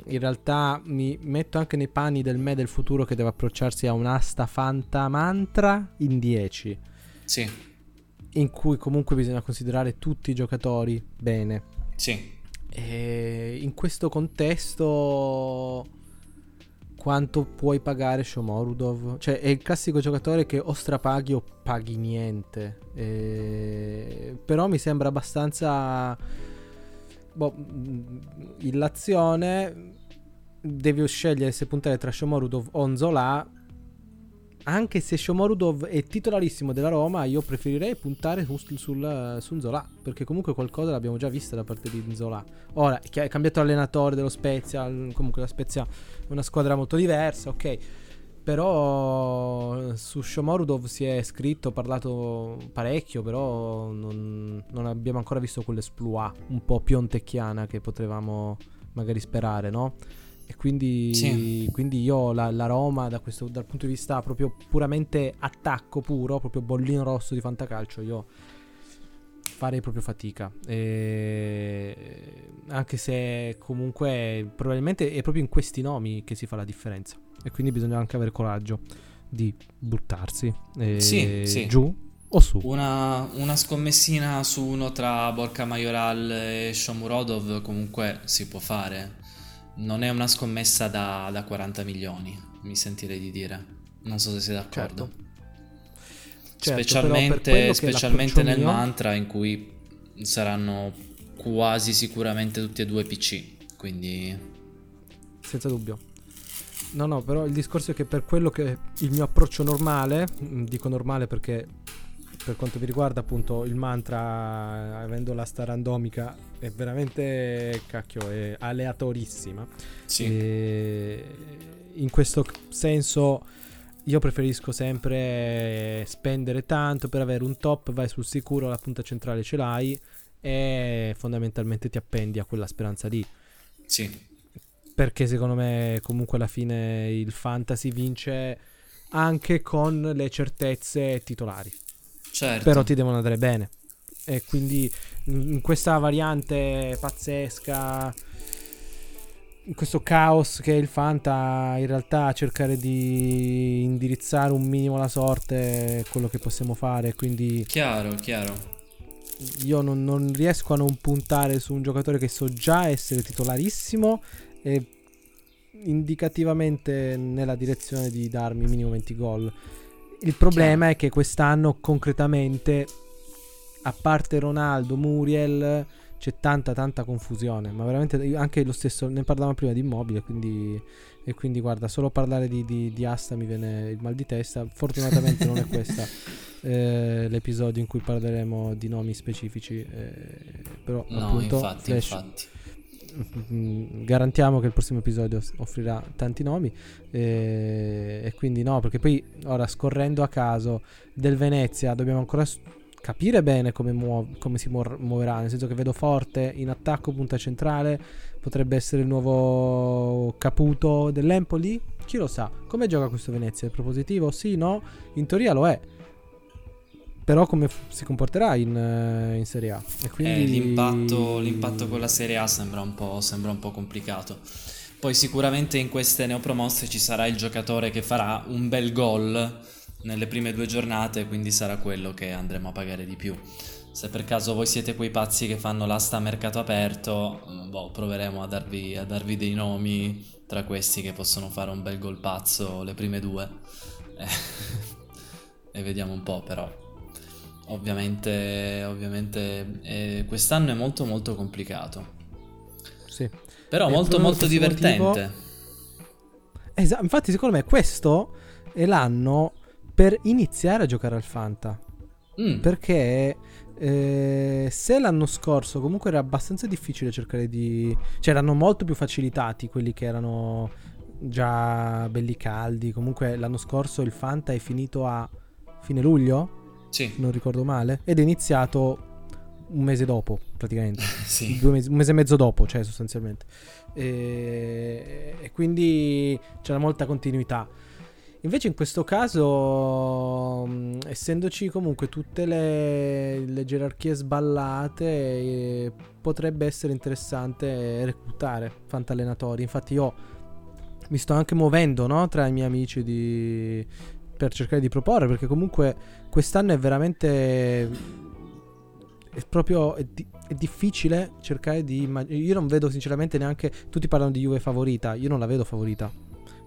in realtà mi metto anche nei panni del me del futuro che deve approcciarsi a un'asta Fanta Mantra in 10. Sì, In cui comunque bisogna considerare tutti i giocatori bene. sì, E in questo contesto, quanto puoi pagare Shomorudov? Cioè, è il classico giocatore che o strapaghi o paghi niente. E- Però mi sembra abbastanza. Boh, mh, illazione. Devi scegliere se puntare tra Shomorudov o Nzola. Anche se Shomorudov è titolarissimo della Roma, io preferirei puntare sul, sul, su Nzola. Perché comunque qualcosa l'abbiamo già vista da parte di Nzola. Ora, è cambiato allenatore dello Spezia. Comunque la Spezia è una squadra molto diversa, ok. Però su Shomorudov si è scritto, parlato parecchio, però non, non abbiamo ancora visto quell'esploit un po' piontecchiana che potevamo magari sperare, no? E quindi, Sì. quindi io la, la Roma da questo, dal punto di vista proprio puramente attacco puro, proprio bollino rosso di fantacalcio, io farei proprio fatica. E... Anche se comunque probabilmente è proprio in questi nomi che si fa la differenza. E quindi bisogna anche avere coraggio di buttarsi eh, Sì, sì. giù o su. Una, una scommessina su uno tra Borca Majoral e Shomurodov comunque si può fare. Non è una scommessa da, da 40 milioni, mi sentirei di dire. Non so se sei d'accordo. Certo, per specialmente specialmente nel mio- mantra in cui saranno quasi sicuramente tutti e due PC, quindi... Senza dubbio. No, no, però il discorso è che per quello che il mio approccio normale, dico normale perché per quanto mi riguarda appunto il mantra, avendo la sta randomica, è veramente, cacchio, è aleatorissima. Sì. E in questo senso io preferisco sempre spendere tanto per avere un top, vai sul sicuro, la punta centrale ce l'hai e fondamentalmente ti appendi a quella speranza lì. Sì perché secondo me comunque alla fine il fantasy vince anche con le certezze titolari. Certo. Però ti devono andare bene. E quindi in questa variante pazzesca, in questo caos che è il Fanta, in realtà cercare di indirizzare un minimo la sorte è quello che possiamo fare. Quindi... Chiaro, chiaro. Io non, non riesco a non puntare su un giocatore che so già essere titolarissimo e indicativamente nella direzione di darmi minimo 20 gol. Il problema Chiaro. è che quest'anno concretamente, a parte Ronaldo, Muriel, c'è tanta tanta confusione, ma veramente anche lo stesso, ne parlavamo prima di immobile, quindi, e quindi guarda, solo parlare di, di, di, asta mi viene il mal di testa, fortunatamente non è questo eh, l'episodio in cui parleremo di nomi specifici, eh, però no, appunto infatti, Flash, infatti garantiamo che il prossimo episodio offrirà tanti nomi e, e, quindi no perché poi ora scorrendo a caso del Venezia dobbiamo ancora capire bene come, muo- come si muo- muoverà nel senso che vedo forte in attacco punta centrale potrebbe essere il nuovo Caputo dell'Empoli? Chi lo sa? Come gioca questo Venezia? È propositivo? Sì no? In teoria lo è però come f- si comporterà in, uh, in, Serie A? E quindi... Eh, l'impatto, l'impatto, con la Serie A sembra un, sembra un po' complicato. Poi sicuramente in queste neopromosse ci sarà il giocatore che farà un bel gol nelle prime due giornate, quindi sarà quello che andremo a pagare di più. Se per caso voi siete quei pazzi che fanno l'asta a mercato aperto, mm, boh, proveremo a darvi, a darvi dei nomi tra questi che possono fare un bel gol pazzo le prime due. Eh, e vediamo un po' però. Ovviamente, ovviamente eh, quest'anno è molto molto complicato. Sì. Però e molto molto divertente. Motivo... Esatto, infatti secondo me questo è l'anno per iniziare a giocare al Fanta. Mm. Perché eh, se l'anno scorso comunque era abbastanza difficile cercare di... Cioè erano molto più facilitati quelli che erano già belli caldi. Comunque l'anno scorso il Fanta è finito a fine luglio sì. non ricordo male, ed è iniziato un mese dopo, praticamente. sì. mesi, un mese e mezzo dopo, cioè sostanzialmente. E, e quindi c'era molta continuità. Invece in questo caso, essendoci comunque tutte le, le gerarchie sballate, eh, potrebbe essere interessante reclutare fantallenatori. Infatti io mi sto anche muovendo no? tra i miei amici di, per cercare di proporre, perché comunque quest'anno è veramente... È proprio... È, di, è difficile cercare di immaginare... Io non vedo sinceramente neanche... Tutti parlano di Juve favorita, io non la vedo favorita.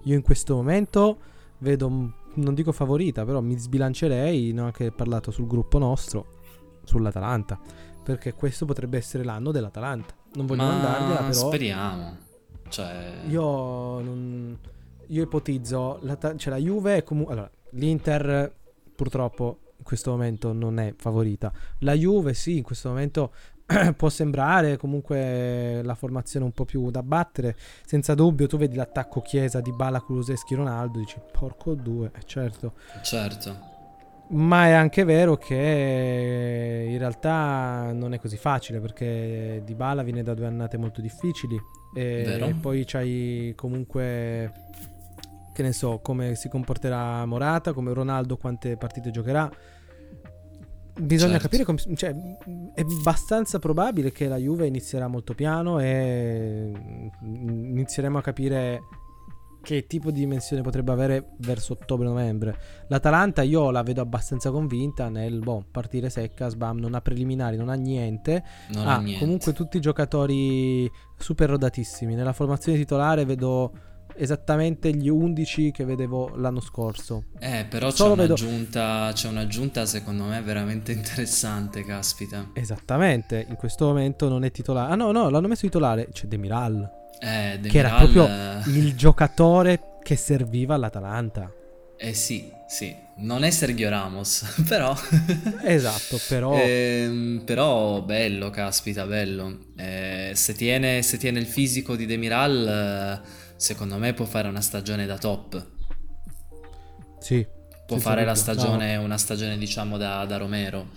Io in questo momento vedo... Non dico favorita, però mi sbilancerei, ne ho anche parlato sul gruppo nostro, sull'Atalanta. Perché questo potrebbe essere l'anno dell'Atalanta. Non voglio Ma mandargliela, però... Speriamo. Cioè... Io non io ipotizzo, la, cioè la Juve è comunque... Allora, l'Inter purtroppo in questo momento non è favorita. La Juve sì, in questo momento può sembrare comunque la formazione un po' più da battere. Senza dubbio, tu vedi l'attacco Chiesa di Bala, Kuluseschi, Ronaldo, dici porco due, eh, certo. Certo. Ma è anche vero che in realtà non è così facile perché Di Bala viene da due annate molto difficili e, e poi c'hai comunque che ne so, come si comporterà Morata, come Ronaldo, quante partite giocherà. Bisogna certo. capire come. Cioè, è abbastanza probabile che la Juve inizierà molto piano e inizieremo a capire che tipo di dimensione potrebbe avere verso ottobre-novembre. L'Atalanta io la vedo abbastanza convinta nel boh, partire secca, sbam, non ha preliminari, non ha niente. Non ha, ha niente. comunque tutti i giocatori super rodatissimi. Nella formazione titolare vedo esattamente gli 11 che vedevo l'anno scorso. Eh, però c'è un'aggiunta, vedo... c'è un'aggiunta secondo me veramente interessante, caspita. Esattamente, in questo momento non è titolare. Ah no, no, l'hanno messo titolare, c'è Demiral. Eh, Demiral... Che era proprio il giocatore che serviva all'Atalanta. Eh sì, sì, non è Sergio Ramos, però... esatto, però... Eh, però bello, caspita, bello. Eh, se, tiene, se, tiene, il fisico di Demiral, secondo me può fare una stagione da top. Sì. Può fare la stagione, una stagione diciamo da, da Romero.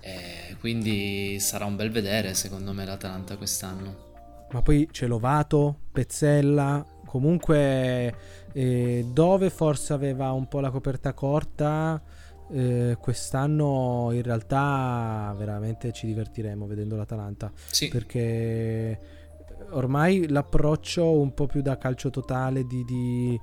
Eh, quindi sarà un bel vedere secondo me l'Atalanta quest'anno. Ma poi c'è Lovato, Pezzella, comunque eh, dove forse aveva un po' la coperta corta, eh, quest'anno in realtà veramente ci divertiremo vedendo l'Atalanta. Sì. Perché ormai l'approccio un po' più da calcio totale di, di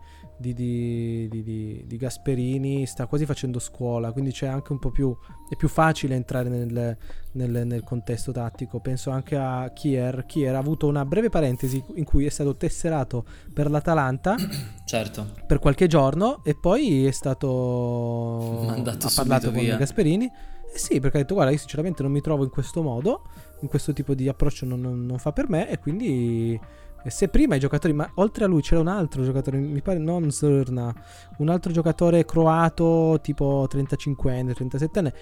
di, di, Gasperini sta quasi facendo scuola, quindi c'è anche un po' più, è più facile entrare nel, nel, nel contesto tattico. Penso anche a Kier, Kier ha avuto una breve parentesi in cui è stato tesserato per l'Atalanta certo. per qualche giorno e poi è stato Mandato ha parlato con via. Gasperini. Eh sì, perché ha detto guarda io sinceramente non mi trovo in questo modo, in questo tipo di approccio non, non, non fa per me e quindi se prima i giocatori, ma oltre a lui c'era un altro giocatore, mi pare non Zerna, un altro giocatore croato tipo 35enne, 37enne.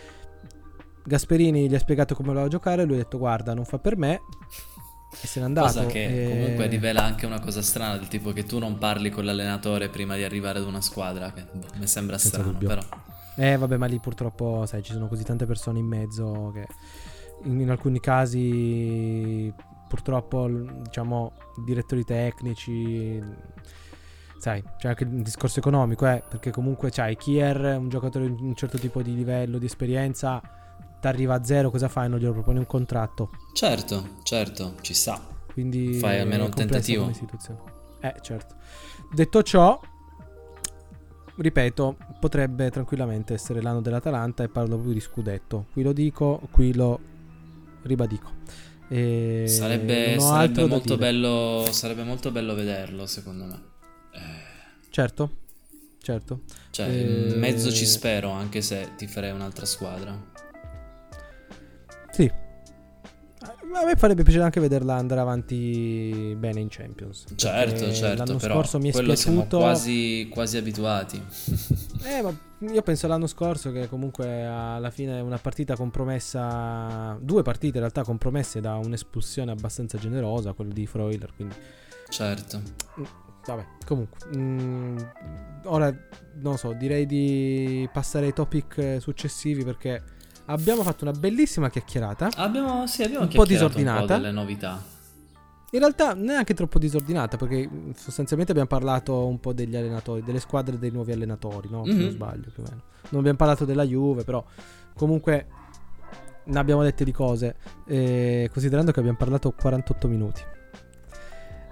Gasperini gli ha spiegato come voleva giocare, lui ha detto guarda non fa per me e se n'è andato. Cosa che e... comunque rivela anche una cosa strana, del tipo che tu non parli con l'allenatore prima di arrivare ad una squadra, che boh, mi sembra Senza strano dubbio. però. Eh vabbè ma lì purtroppo sai ci sono così tante persone in mezzo che in, in alcuni casi purtroppo diciamo direttori tecnici sai c'è anche il discorso economico eh, perché comunque c'hai Kier un giocatore di un certo tipo di livello di esperienza ti arriva a zero cosa fai? Non glielo proponi un contratto. Certo certo ci sta. Quindi fai almeno un tentativo. eh certo. Detto ciò ripeto potrebbe tranquillamente essere l'anno dell'Atalanta e parlo proprio di scudetto qui lo dico qui lo ribadico e sarebbe, sarebbe molto bello, sarebbe molto bello vederlo, secondo me. Eh. Certo, certo. Cioè, e... in mezzo ci spero, anche se ti farei un'altra squadra. Sì. A me farebbe piacere anche vederla andare avanti bene in Champions. Certo, certo, l'anno però scorso mi è quello spiaciuto... siamo quasi, quasi abituati. eh, ma io penso l'anno scorso che comunque alla fine una partita compromessa, due partite in realtà compromesse da un'espulsione abbastanza generosa, quello di Freuler, quindi... Certo. Mm, vabbè, comunque. Mm, ora, non so, direi di passare ai topic successivi perché abbiamo fatto una bellissima chiacchierata. Abbiamo, sì, abbiamo un po' disordinata. Un po' delle novità. In realtà neanche troppo disordinata perché sostanzialmente abbiamo parlato un po' degli allenatori, delle squadre dei nuovi allenatori, no? Se mm-hmm. non mhm. sbaglio più o meno. Non abbiamo parlato della Juve, però comunque ne abbiamo dette di cose, eh, considerando che abbiamo parlato 48 minuti.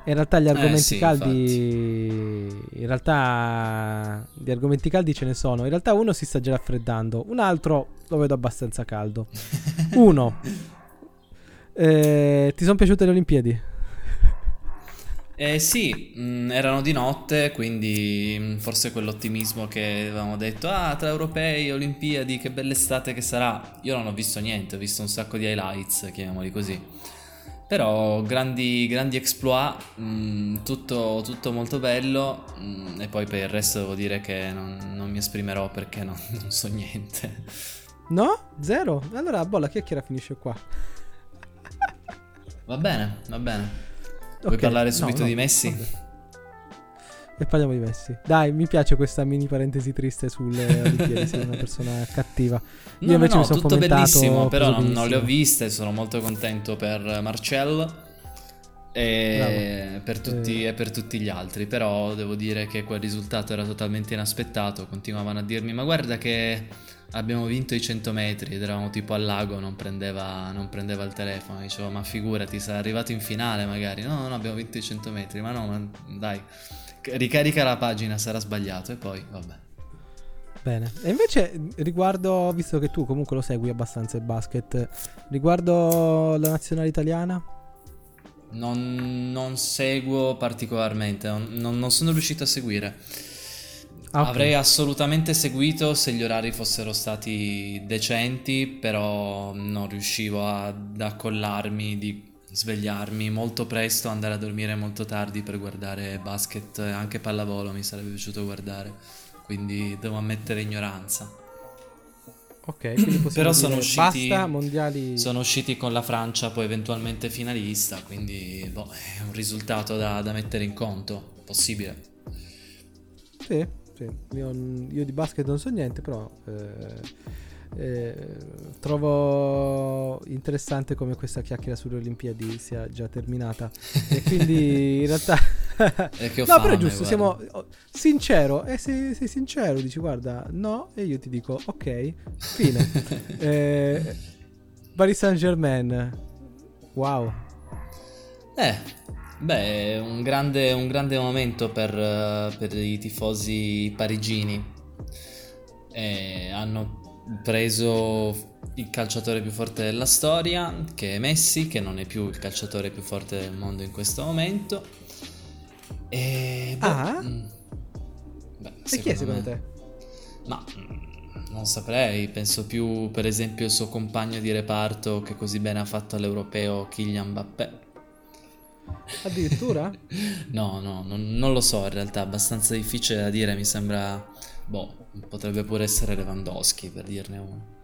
In realtà gli eh, argomenti eh sì, caldi. Infatti. In realtà di argomenti caldi ce ne sono. In realtà uno si sta già raffreddando, un altro lo vedo abbastanza caldo. uno. Eh, ti sono piaciute le Olimpiadi? Eh sì, mh, mm, erano di notte, quindi mh, mm, forse quell'ottimismo che avevamo detto, ah, tra europei, Olimpiadi, che bella estate che sarà. Io non ho visto niente, ho visto un sacco di highlights, chiamiamoli così. Però grandi, grandi exploit, mh, mm, tutto, tutto, molto bello e poi per il resto devo dire che non, non mi esprimerò perché non, non, so niente. No? Zero? Allora, boh, la chiacchiera finisce qua. Va bene, va bene. Vuoi okay. parlare subito no, no, di Messi? E parliamo di Messi. Dai, mi piace questa mini parentesi triste sulle Olimpiadi, sei una persona cattiva. Io no, invece no, mi sono tutto bellissimo, però non, non, le ho viste, sono molto contento per Marcel e per, tutti, eh. e per tutti gli altri, però devo dire che quel risultato era totalmente inaspettato, continuavano a dirmi ma guarda che abbiamo vinto i 100 metri ed eravamo tipo al lago, non prendeva, non prendeva il telefono, dicevo ma figurati, sei arrivato in finale magari, no, no, abbiamo vinto i 100 metri, ma no, ma dai, ricarica la pagina, sarà sbagliato e poi vabbè. Bene, e invece riguardo, visto che tu comunque lo segui abbastanza il basket, riguardo la nazionale italiana? non, non seguo particolarmente, non, non, sono riuscito a seguire. Ah, okay. Avrei assolutamente seguito se gli orari fossero stati decenti, però non riuscivo ad accollarmi di svegliarmi molto presto, andare a dormire molto tardi per guardare basket, anche pallavolo mi sarebbe piaciuto guardare, quindi devo ammettere ignoranza. Ok, Però sono usciti, basta mondiali. Sono usciti con la Francia, poi eventualmente finalista, quindi boh, è un risultato da, da mettere in conto, possibile. Sì, sì. Io, io, di basket non so niente, però eh, eh, trovo interessante come questa chiacchiera sulle Olimpiadi sia già terminata. e quindi in realtà... no, fame, però è giusto, guarda. siamo oh, sincero. E se sei sincero, dici guarda, no, e io ti dico ok, fine. eh, Paris Saint Germain, wow. Eh, beh, un grande, un grande momento per, per i tifosi parigini. Eh, hanno preso il calciatore più forte della storia, che è Messi, che non è più il calciatore più forte del mondo in questo momento. E... Boh, ah? Mm, beh, e chi è secondo me, te? Ma mm, non saprei, penso più per esempio il suo compagno di reparto che così bene ha fatto all'europeo Kylian Mbappé. Addirittura? no, no, non, non, lo so, in realtà è abbastanza difficile da dire, mi sembra Boh, potrebbe pure essere Lewandowski per dirne uno.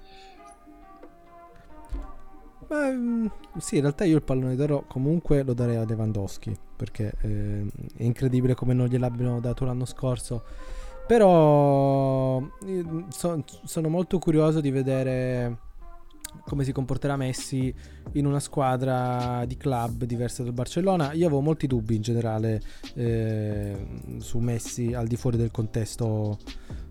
Beh, mm, sì, in realtà io il pallone d'oro comunque lo darei a Lewandowski perché eh, è incredibile come non gliel'abbiano dato l'anno scorso. Però so, sono molto curioso di vedere come si comporterà Messi in una squadra di club diversa dal Barcellona. Io avevo molti dubbi in generale eh, su Messi al di fuori del contesto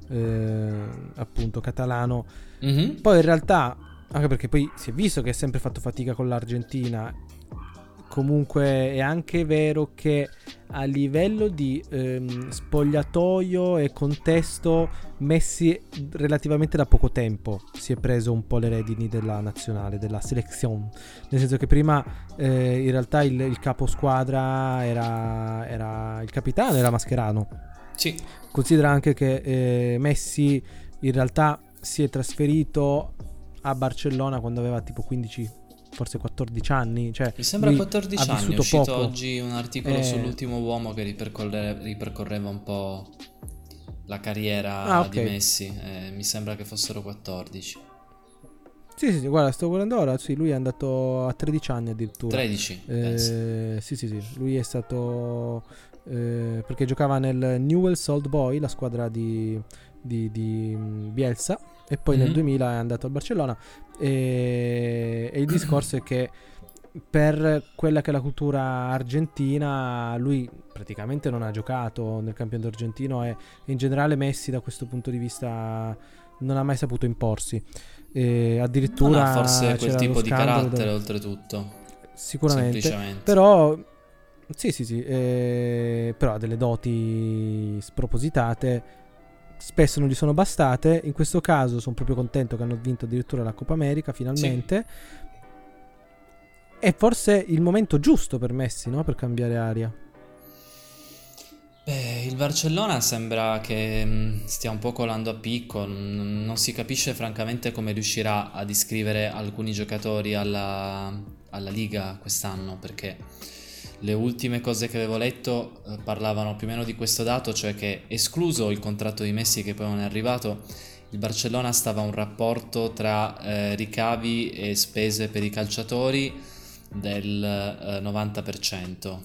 eh, appunto catalano. Mm-hmm. Poi in realtà, anche perché poi si è visto che ha sempre fatto fatica con l'Argentina comunque è anche vero che a livello di ehm, spogliatoio e contesto Messi relativamente da poco tempo si è preso un po' le redini della nazionale, della selezione, nel senso che prima eh, in realtà il, il capo squadra era, era, il capitano, era Mascherano. Sì. Considera anche che eh, Messi in realtà si è trasferito a Barcellona quando aveva tipo 15 forse 14 anni. Cioè, Mi sembra 14 anni. È uscito poco. oggi un articolo eh... sull'ultimo uomo che ripercorre, ripercorreva un po' la carriera ah, okay. di Messi. Eh, mi sembra che fossero 14. Sì, sì, sì, guarda, sto guardando ora. Sì, lui è andato a 13 anni addirittura. 13. Eh, sì, sì, sì. Lui è stato. Eh, perché giocava nel Newell's Old Boy, la squadra di, di, di Bielsa e poi mm-hmm. nel 2000 è andato al Barcellona e, e il discorso è che per quella che è la cultura argentina, lui praticamente non ha giocato nel campionato argentino e in generale Messi da questo punto di vista non ha mai saputo imporsi. E addirittura non ha forse quel tipo di carattere dove... oltretutto. Sicuramente. Però sì, sì, sì, eh, però ha delle doti spropositate spesso non gli sono bastate. In questo caso sono proprio contento che hanno vinto addirittura la Coppa America finalmente. Sì. È forse il momento giusto per Messi, no? Per cambiare aria. Beh, il Barcellona sembra che mm, stia un po' colando a picco, non si capisce francamente come riuscirà ad iscrivere alcuni giocatori alla, alla Liga quest'anno, perché le ultime cose che avevo letto eh, parlavano più o meno di questo dato, cioè che escluso il contratto di Messi che poi non è arrivato, il Barcellona stava a un rapporto tra eh, ricavi e spese per i calciatori del eh, 90%.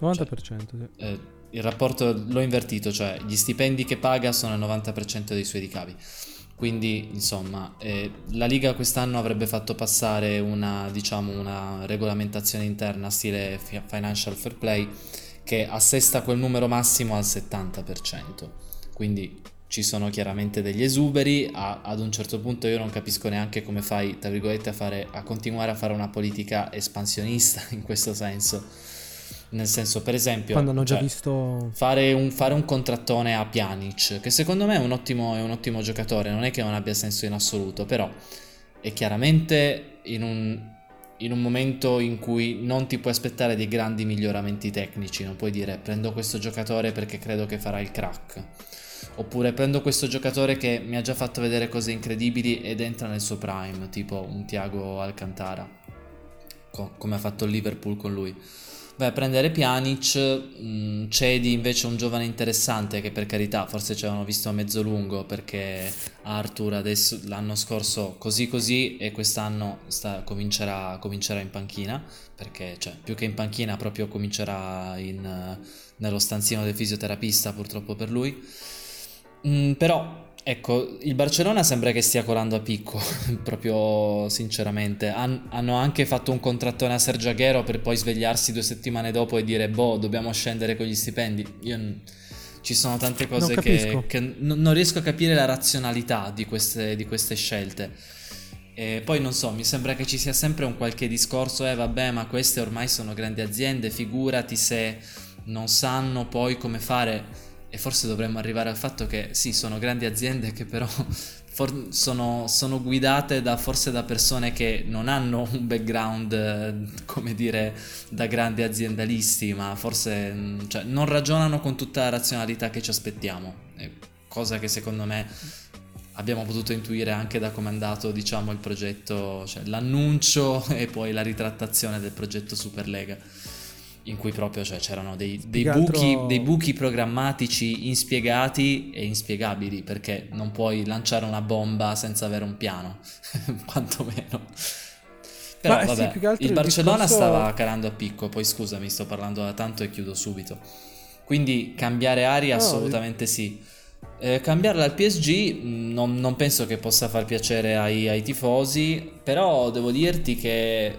90%, cioè, sì. eh, il rapporto l'ho invertito, cioè gli stipendi che paga sono il 90% dei suoi ricavi. Quindi, insomma, eh, la Liga quest'anno avrebbe fatto passare una, diciamo, una regolamentazione interna stile financial fair play che assesta quel numero massimo al 70%. Quindi ci sono chiaramente degli esuberi, a, ad un certo punto io non capisco neanche come fai, tra virgolette, a, fare, a continuare a fare una politica espansionista in questo senso nel senso, per esempio, quando hanno già cioè, visto fare un, fare un, contrattone a Pjanic, che secondo me è un, ottimo, è un ottimo giocatore, non è che non abbia senso in assoluto, però è chiaramente in un in un momento in cui non ti puoi aspettare dei grandi miglioramenti tecnici, non puoi dire prendo questo giocatore perché credo che farà il crack. Oppure prendo questo giocatore che mi ha già fatto vedere cose incredibili ed entra nel suo prime, tipo un Tiago Alcantara, co- come ha fatto il Liverpool con lui. Beh, prendere Pjanic, mh, mm, cedi invece un giovane interessante che per carità forse ci avevano visto a mezzo lungo perché Arthur adesso l'anno scorso così così e quest'anno sta, comincerà, comincerà, in panchina perché cioè, più che in panchina proprio comincerà in, nello stanzino del fisioterapista purtroppo per lui. Mm, però Ecco, il Barcellona sembra che stia colando a picco, proprio sinceramente. Han, hanno anche fatto un contrattone a Sergio Aguero per poi svegliarsi due settimane dopo e dire, boh, dobbiamo scendere con gli stipendi. Io, ci sono tante cose non che, che n- non riesco a capire la razionalità di queste, di queste scelte. E poi non so, mi sembra che ci sia sempre un qualche discorso, eh vabbè, ma queste ormai sono grandi aziende, figurati se non sanno poi come fare e forse dovremmo arrivare al fatto che sì, sono grandi aziende che però for- sono, sono, guidate da, forse da persone che non hanno un background, eh, come dire, da grandi aziendalisti, ma forse mm, cioè, non ragionano con tutta la razionalità che ci aspettiamo. cosa che secondo me abbiamo potuto intuire anche da come è andato diciamo il progetto, cioè l'annuncio e poi la ritrattazione del progetto Superlega in cui proprio cioè, c'erano dei, dei, buchi, altro... dei, buchi, programmatici inspiegati e inspiegabili perché non puoi lanciare una bomba senza avere un piano, quantomeno. Però Ma vabbè, sì, il Barcellona discorso... stava calando a picco, poi scusami, sto parlando da tanto e chiudo subito. Quindi cambiare aria no, assolutamente sì. Eh, cambiarla al PSG mm, non, non, penso che possa far piacere ai, ai tifosi, però devo dirti che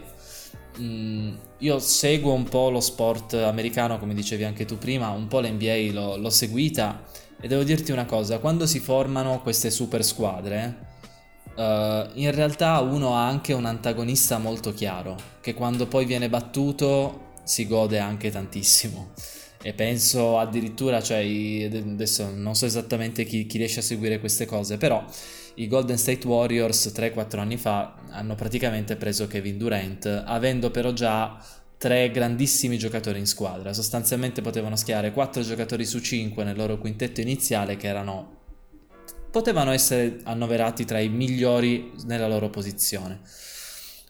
mh, mm, io seguo un po' lo sport americano, come dicevi anche tu prima, un po' l'NBA l'ho, l'ho seguita e devo dirti una cosa, quando si formano queste super squadre, uh, in realtà uno ha anche un antagonista molto chiaro, che quando poi viene battuto si gode anche tantissimo. E penso addirittura, cioè, adesso non so esattamente chi, chi riesce a seguire queste cose, però i Golden State Warriors 3-4 anni fa hanno praticamente preso Kevin Durant, avendo però già tre grandissimi giocatori in squadra. Sostanzialmente potevano schierare 4 giocatori su 5 nel loro quintetto iniziale che erano potevano essere annoverati tra i migliori nella loro posizione.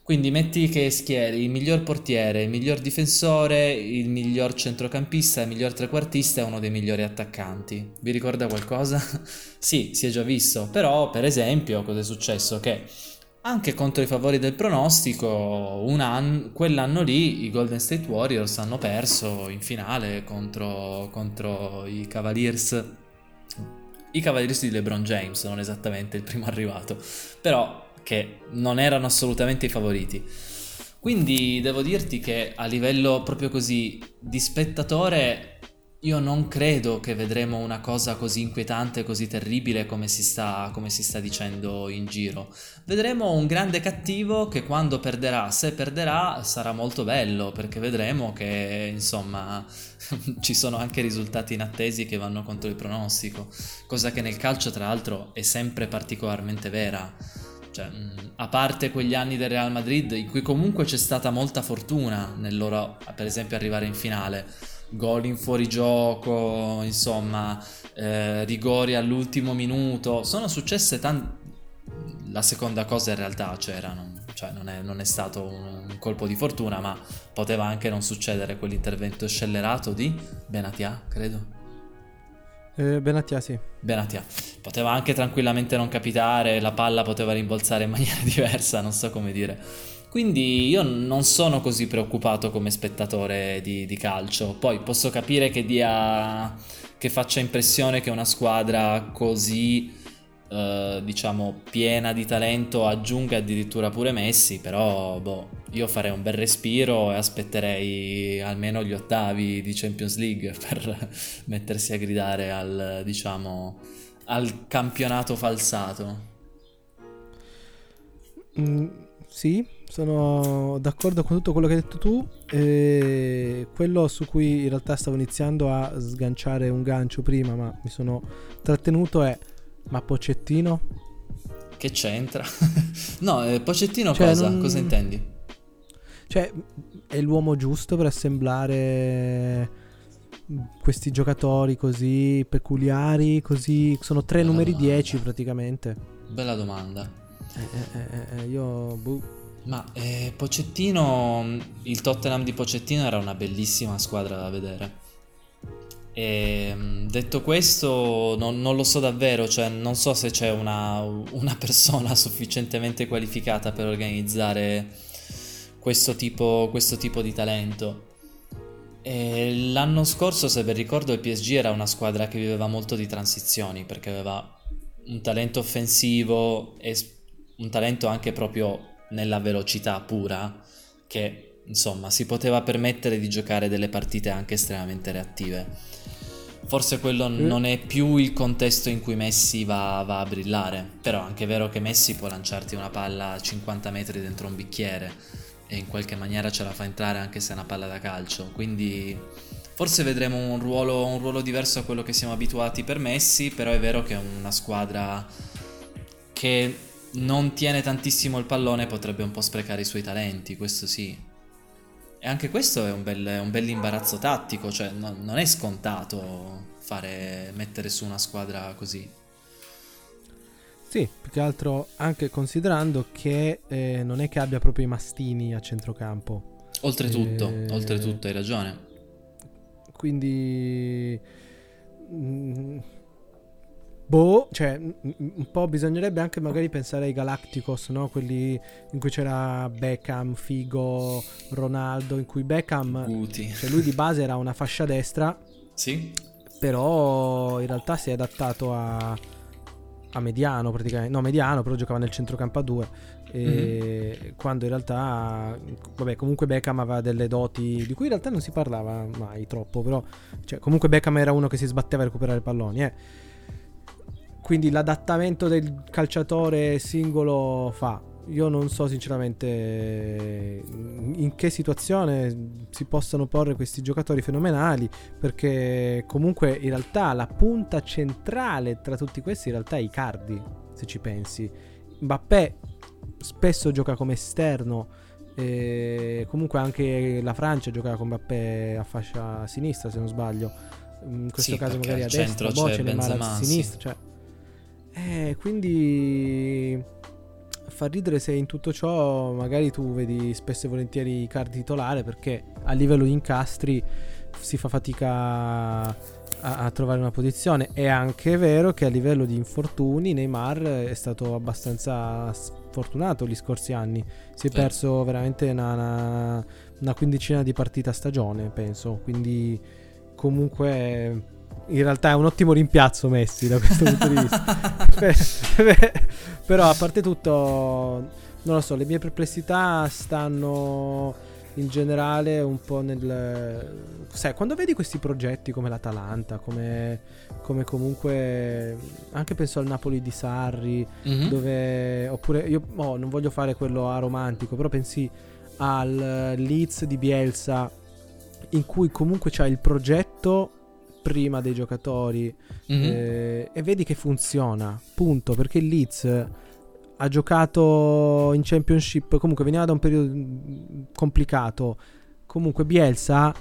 Quindi metti che schieri il miglior portiere, il miglior difensore, il miglior centrocampista, il miglior trequartista e uno dei migliori attaccanti. Vi ricorda qualcosa? sì, si è già visto, però per esempio cosa è successo? Che anche contro i favori del pronostico, an- quell'anno lì i Golden State Warriors hanno perso in finale contro, contro i Cavaliers. I Cavaliers di LeBron James, non esattamente il primo arrivato, però che non erano assolutamente i favoriti. Quindi devo dirti che a livello proprio così di spettatore io non credo che vedremo una cosa così inquietante, così terribile come si, sta, come si sta dicendo in giro. Vedremo un grande cattivo che quando perderà, se perderà, sarà molto bello, perché vedremo che insomma ci sono anche risultati inattesi che vanno contro il pronostico, cosa che nel calcio tra l'altro è sempre particolarmente vera. Cioè, a parte quegli anni del Real Madrid in cui comunque c'è stata molta fortuna nel loro, per esempio, arrivare in finale, gol in fuorigioco, insomma, eh, rigori all'ultimo minuto, sono successe tante... La seconda cosa in realtà c'era, non, cioè non, è, non è stato un, un, colpo di fortuna, ma poteva anche non succedere quell'intervento scellerato di Benatia, credo. Eh, Benatia, sì. Benatia. Poteva anche tranquillamente non capitare, la palla poteva rimbolzare in maniera diversa, non so come dire. Quindi io non sono così preoccupato come spettatore di, di calcio. Poi posso capire che dia. che faccia impressione che una squadra così eh, diciamo piena di talento aggiunga addirittura pure Messi, però boh, io farei un bel respiro e aspetterei almeno gli ottavi di Champions League per mettersi a gridare al diciamo al campionato falsato. Mm, sì, sono d'accordo con tutto quello che hai detto tu. E quello su cui in realtà stavo iniziando a sganciare un gancio prima, ma mi sono trattenuto è ma Pocettino? Che c'entra? no, eh, Pocettino cioè, cosa? Non... Cosa intendi? Cioè, è l'uomo giusto per assemblare questi giocatori così peculiari, così... Sono tre Bella numeri domanda. 10 praticamente. Bella domanda. Eh, eh, eh, eh io... Boh. Ma eh, Pocettino, il Tottenham di Pocettino era una bellissima squadra da vedere. E, mm, detto questo, non, non, lo so davvero, cioè non so se c'è una, una persona sufficientemente qualificata per organizzare questo tipo, questo tipo di talento. E l'anno scorso, se ben ricordo, il PSG era una squadra che viveva molto di transizioni perché aveva un talento offensivo e un talento anche proprio nella velocità pura che insomma si poteva permettere di giocare delle partite anche estremamente reattive. Forse quello mm. non è più il contesto in cui Messi va, va, a brillare, però è anche vero che Messi può lanciarti una palla a 50 metri dentro un bicchiere e in qualche maniera ce la fa entrare anche se è una palla da calcio, quindi forse vedremo un ruolo, un ruolo diverso a quello che siamo abituati per Messi, però è vero che è una squadra che non tiene tantissimo il pallone potrebbe un po' sprecare i suoi talenti, questo sì. E anche questo è un bel, un bel imbarazzo tattico, cioè no, non è scontato fare, mettere su una squadra così. Sì, più che altro anche considerando che eh, non è che abbia proprio i mastini a centrocampo. Oltretutto, eh, oltretutto hai ragione. Quindi... Mh, mm, Boh, cioè, un po' bisognerebbe anche magari pensare ai Galacticos, no? Quelli in cui c'era Beckham, Figo, Ronaldo, in cui Beckham, Guti. cioè lui di base era una fascia destra. Sì. Però in realtà si è adattato a, a mediano praticamente. No, mediano, però giocava nel centrocampo a due. E mm-hmm. quando in realtà, vabbè, comunque Beckham aveva delle doti di cui in realtà non si parlava mai troppo. Però, cioè, comunque Beckham era uno che si sbatteva a recuperare palloni, eh. Quindi l'adattamento del calciatore singolo fa. Io non so sinceramente in che situazione si possano porre questi giocatori fenomenali, perché comunque in realtà la punta centrale tra tutti questi in realtà è Icardi, se ci pensi. Mbappé spesso gioca come esterno, e comunque anche la Francia gioca con Mbappé a fascia sinistra se non sbaglio. In questo sì, caso magari a destra, ce ne a sinistra, cioè eh, quindi fa ridere se in tutto ciò magari tu vedi spesso e volentieri i card titolare perché a livello di incastri si fa fatica a, a, trovare una posizione. È anche vero che a livello di infortuni Neymar è stato abbastanza sfortunato gli scorsi anni. Si è perso veramente una, una, una quindicina di partite a stagione, penso. Quindi comunque in realtà è un ottimo rimpiazzo Messi da questo punto di vista. Però a parte tutto, non lo so, le mie perplessità stanno in generale un po' nel... Sai, quando vedi questi progetti come l'Atalanta, come, come comunque... Anche penso al Napoli di Sarri, mm-hmm. dove... Oppure io oh, non voglio fare quello a romantico, però pensi al Leeds di Bielsa, in cui comunque c'è il progetto prima dei giocatori mm-hmm. eh, e vedi che funziona, punto, perché il Leeds ha giocato in Championship, comunque veniva da un periodo complicato, comunque Bielsa,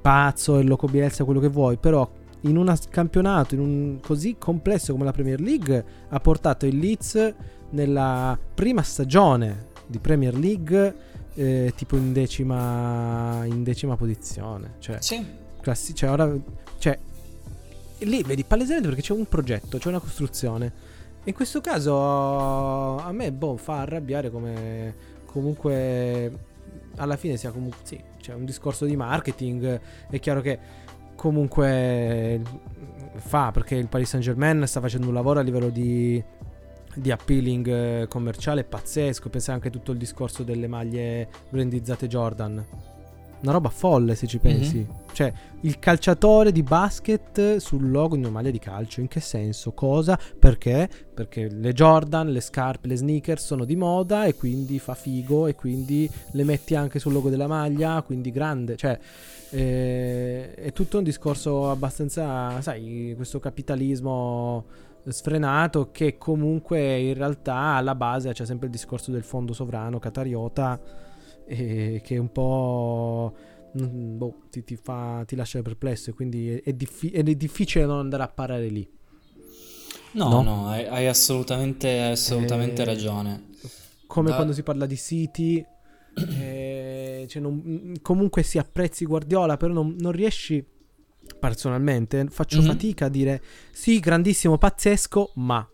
pazzo, il loco Bielsa, quello che vuoi, però in un campionato in un così complesso come la Premier League ha portato il Leeds nella prima stagione di Premier League eh, tipo in decima, in decima posizione. Cioè, sì. Classi- cioè, ora cioè, lì vedi palesemente perché c'è un progetto, c'è una costruzione. In questo caso a me boh, fa arrabbiare come comunque alla fine sia comunque sì, c'è un discorso di marketing, è chiaro che comunque fa perché il Paris Saint-Germain sta facendo un lavoro a livello di di appealing commerciale pazzesco, pensa anche a tutto il discorso delle maglie brandizzate Jordan una roba folle se ci pensi. Mm-hmm. Cioè, il calciatore di basket sul logo di una maglia di calcio. In che senso? Cosa? Perché? Perché le Jordan, le scarpe, le sneakers sono di moda e quindi fa figo e quindi le metti anche sul logo della maglia, quindi grande. Cioè, eh, è tutto un discorso abbastanza, sai, questo capitalismo sfrenato che comunque in realtà alla base c'è sempre il discorso del fondo sovrano catariota e che un po' mm, boh, ti, ti, fa, ti lascia perplesso e quindi è, è, diffi- è, difficile non andare a parare lì. No, no, no hai, hai, assolutamente, assolutamente eh, ragione. Come da... quando si parla di City, eh, cioè non, comunque si apprezzi Guardiola, però non, non riesci personalmente, faccio mm-hmm. fatica a dire sì, grandissimo, pazzesco, ma